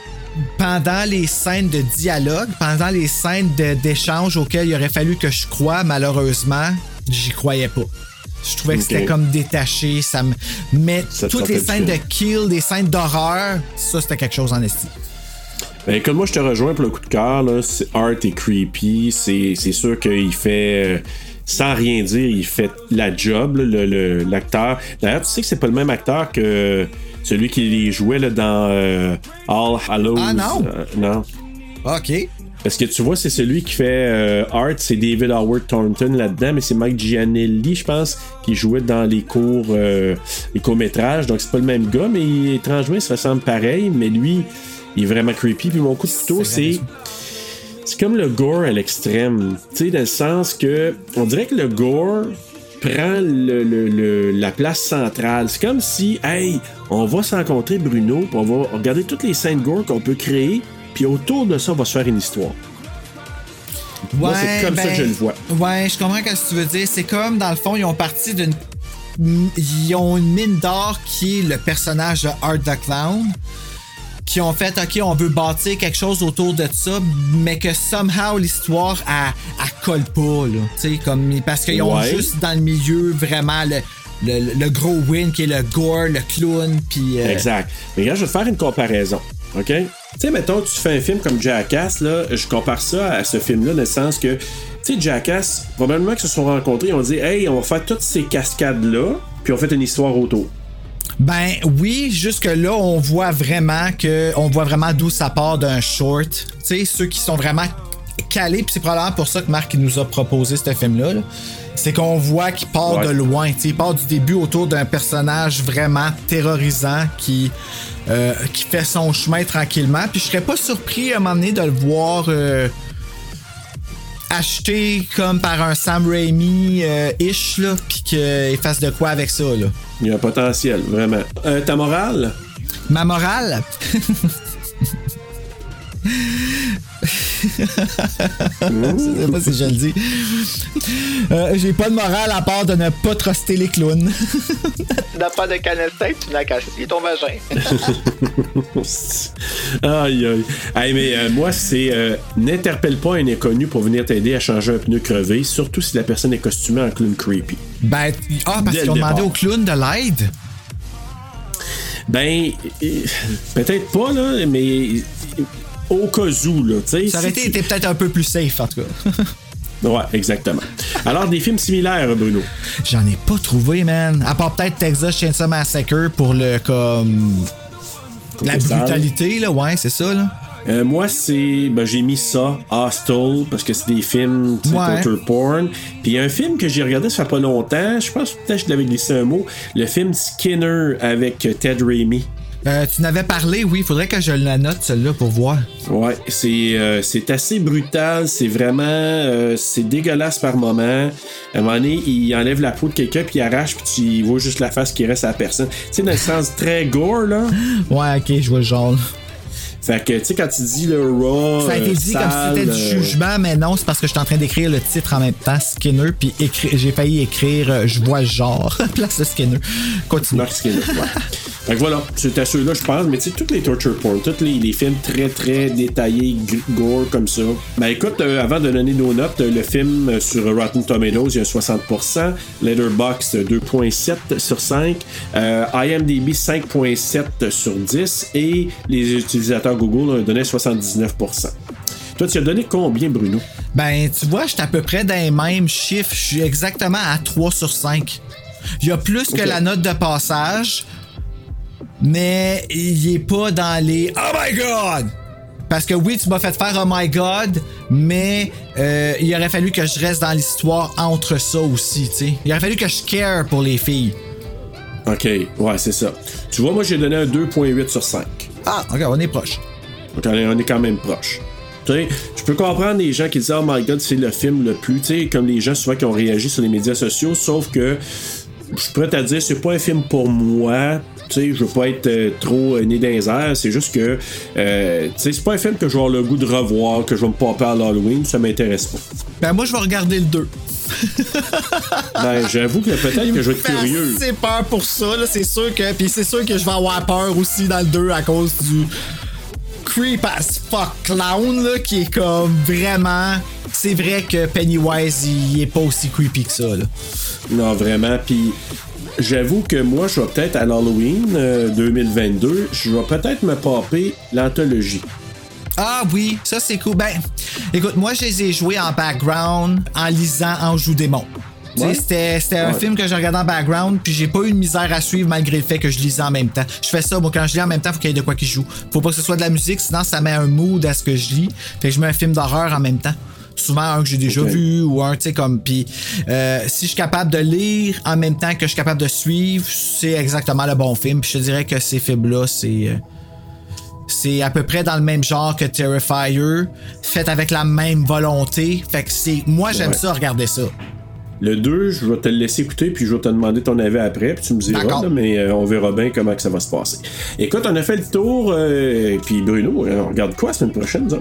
pendant les scènes de dialogue, pendant les scènes d'échange auxquelles il aurait fallu que je croie, malheureusement, j'y croyais pas. Je trouvais que c'était comme détaché, ça me. Mais Ça toutes les scènes de kill, des scènes d'horreur, ça c'était quelque chose en estime. Ben, comme moi, je te rejoins pour le coup de cœur, là, c'est art et creepy. C'est, c'est sûr qu'il fait, euh, sans rien dire, il fait la job, là, le, l'acteur. D'ailleurs, tu sais que c'est pas le même acteur que celui qui les jouait là, dans euh, All Hallows. Ah, non? Euh, non. OK. Parce que tu vois, c'est celui qui fait euh, Art, c'est David Howard Thornton là-dedans, mais c'est Mike Gianelli, je pense, qui jouait dans les cours, les courts-métrages. Donc c'est pas le même gars, mais étrangement, il se ressemble pareil, mais lui, il est vraiment creepy. Puis mon coup de couteau, c'est. C'est comme le gore à l'extrême. Tu sais, dans le sens que. On dirait que le gore prend le- le- le- la place centrale. C'est comme si, hey, on va se rencontrer Bruno, puis on va regarder toutes les scènes gore qu'on peut créer, puis autour de ça, on va se faire une histoire. Moi, c'est comme ça que je le vois. Ouais, je comprends ce que tu veux dire. C'est comme, dans le fond, ils ont parti d'une. Ils ont une mine d'or qui est le personnage de Art the Clown. Qui ont fait, OK, on veut bâtir quelque chose autour de ça, mais que somehow l'histoire, elle, elle colle pas, là. Tu sais, comme. Parce qu'ils ont Ouais. juste dans le milieu vraiment le, le, le gros win qui est le gore, le clown, puis. euh, Exact. Mais regarde, je vais te faire une comparaison. OK? Tu sais, mettons, tu fais un film comme Jackass, là, je compare ça à ce film-là, dans le sens que, tu sais, Jackass, probablement qu'ils se sont rencontrés, ils ont dit, hey, on va faire toutes ces cascades-là, puis on fait une histoire autour. Ben oui, jusque là on voit vraiment que on voit vraiment d'où ça part d'un short. Tu sais ceux qui sont vraiment calés, puis c'est probablement pour ça que Marc nous a proposé ce film là. C'est qu'on voit qu'il part Ouais. de loin, tu sais, il part du début autour d'un personnage vraiment terrorisant qui euh, qui fait son chemin tranquillement. Puis je serais pas surpris à un moment donné de le voir euh, acheté comme par un Sam Raimi euh, puis qu'il fasse de quoi avec ça là. Il y a un potentiel, vraiment. Euh, ta morale? Ma morale? *laughs* Je sais pas si je le dis. Euh, J'ai pas de morale à part de ne pas truster les clowns. *laughs* Tu n'as pas de canette tête, tu n'as qu'à scier ton vagin. *laughs* aïe, aïe. Hey, mais euh, moi, c'est euh, n'interpelle pas un inconnu pour venir t'aider à changer un pneu crevé, surtout si la personne est costumée en clown creepy. ben, ah, parce qu'ils ont demandé aux clowns de l'aide? Ben, euh, peut-être pas, là, mais au cas où, là. Ça aurait si été, tu- peut-être un peu plus safe, en tout cas. *laughs* Ouais, exactement. Alors, des films similaires, Bruno? J'en ai pas trouvé, man. À part peut-être Texas Chainsaw Massacre pour le, comme... La brutalité, là, ouais, c'est ça, là. Euh, moi, c'est. Ben, j'ai mis ça, Hostel, parce que c'est des films, tu Ouais. torture porn. Puis il y a un film que j'ai regardé ça fait pas longtemps, je pense que peut-être que je l'avais glissé un mot, le film Skinner avec Ted Raimi. Euh, tu n'avais parlé, oui. Faudrait que je la note, celle-là, pour voir. Ouais, c'est euh, c'est assez brutal, c'est vraiment euh, c'est dégueulasse par moment. À un moment donné, il enlève la peau de quelqu'un puis il arrache puis tu vois juste la face qui reste à la personne. Tu sais dans le sens très gore là. *laughs* Ouais, ok, je vois le genre. Fait que tu sais quand tu dis le raw, Ça a été euh, dit comme si c'était du euh, jugement, mais non, c'est parce que je suis en train d'écrire le titre en même temps, Skinner, puis j'ai failli écrire euh, Je vois le genre, *laughs* place de Skinner. Continue. Mark Skinner, ouais. *laughs* Fait que voilà, c'était ceux-là, je pense. Mais tu sais, tous les torture porn, tous les, les films très, très détaillés, gore comme ça. Ben écoute, euh, avant de donner nos notes, le film euh, sur Rotten Tomatoes, il y a 60%. Letterboxd, 2.7 sur 5. Euh, IMDb, 5.7 sur 10. Et les utilisateurs Google ont donné 79%. Toi, tu as donné combien, Bruno? Ben, tu vois, je suis à peu près dans les mêmes chiffres. Je suis exactement à 3 sur 5. Il y a plus que la note de passage, mais il est pas dans les Oh my God! Parce que oui, tu m'as fait faire Oh my God, mais euh, il aurait fallu que je reste dans l'histoire entre ça aussi, tu sais. Il aurait fallu que je care pour les filles. Ok, ouais, c'est ça. Tu vois, moi, j'ai donné un 2.8 sur 5. Ah, ok, on est proche. Donc, on est- on est quand même proche. Tu sais, je peux comprendre les gens qui disent Oh my god, c'est le film le plus, tu sais, comme les gens souvent qui ont réagi sur les médias sociaux, sauf que je suis prêt à dire, c'est pas un film pour moi. Tu sais, je veux pas être euh, trop euh, né dans les airs, c'est juste que, euh, tu sais, c'est pas un film que je vais avoir le goût de revoir, que je vais me popper à l'Halloween, ça m'intéresse pas. Ben, moi, je vais regarder le 2. *laughs* Ben, j'avoue que peut-être que je vais être curieux. C'est peur pour ça, là, c'est sûr que. Puis c'est sûr que je vais avoir peur aussi dans le 2 à cause du creep as fuck clown, là, qui est comme vraiment. C'est vrai que Pennywise, il est pas aussi creepy que ça, là. Non, vraiment. Puis j'avoue que moi, je vais peut-être à l'Halloween euh, 2022, je vais peut-être me popper l'anthologie. Ah oui, ça c'est cool. Ben, écoute, moi je les ai joués en background en lisant Anjou Démon. Tu sais, Ouais. C'était, c'était un Ouais. film que je regardais en background, puis j'ai pas eu de misère à suivre malgré le fait que je lisais en même temps. Je fais ça, moi, quand je lis en même temps, faut qu'il y ait de quoi qui joue. Faut pas que ce soit de la musique, sinon ça met un mood à ce que je lis. Fait que je mets un film d'horreur en même temps. Souvent un que j'ai déjà vu ou un, tu sais, comme. Puis euh, si je suis capable de lire en même temps que je suis capable de suivre, c'est exactement le bon film. Puis je te dirais que ces films-là, c'est. euh, c'est à peu près dans le même genre que Terrifier, fait avec la même volonté. Fait que c'est. Moi, j'aime Ouais. ça, regarder ça. Le 2, je vais te le laisser écouter, puis je vais te demander ton avis après, puis tu me diras, là, mais euh, on verra bien comment que ça va se passer. Écoute, on a fait le tour, euh, puis Bruno, euh, on regarde quoi la semaine prochaine, autres?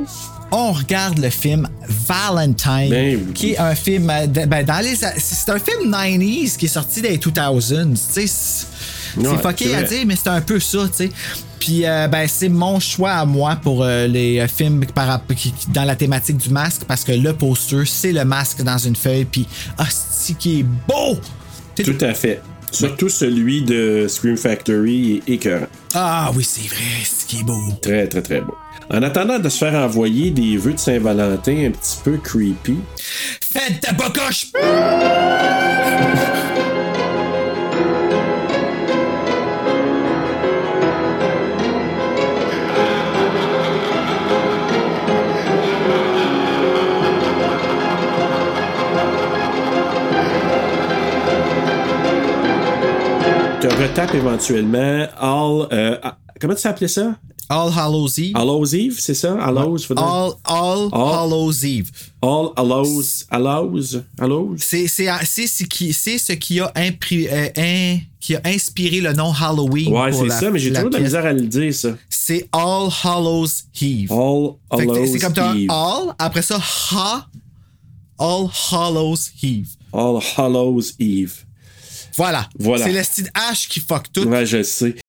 On regarde le film Valentine, Ben oui. qui est un film. de- ben, dans les, c'est un film 90s qui est sorti dans les 2000s. Tu sais, c'est Ouais, fucké à dire, mais c'est un peu ça, tu sais. Puis, euh, ben, c'est mon choix à moi pour euh, les euh, films par, qui- dans la thématique du masque, parce que le poster, c'est le masque dans une feuille, puis, hostie, qui est beau! Tout à fait. Surtout celui de Scream Factory est écœurant. Ah oui, c'est vrai, c'est qui est beau. Très, très, très beau. En attendant de se faire envoyer des vœux de Saint-Valentin un petit peu creepy, Faites ta bocoche! Retape éventuellement All. euh, comment tu appelais ça? All Hallows Eve. Hallows Eve, c'est ça? Hallows, faudrait- All, all, All- Hallows Eve. All Hallows. Hallows? Hallows? C'est, c'est, c'est, ce qui, c'est ce qui a, impri- euh, in- qui a inspiré le nom Halloween. Ouais, c'est ça, mais j'ai toujours de la misère à le dire, ça. C'est All Hallows Eve. All Hallows c'est comme un. All, après ça, Ha, All Hallows Eve. All Hallows Eve. Voilà. Voilà. C'est le style H qui fuck tout. Ouais, je sais.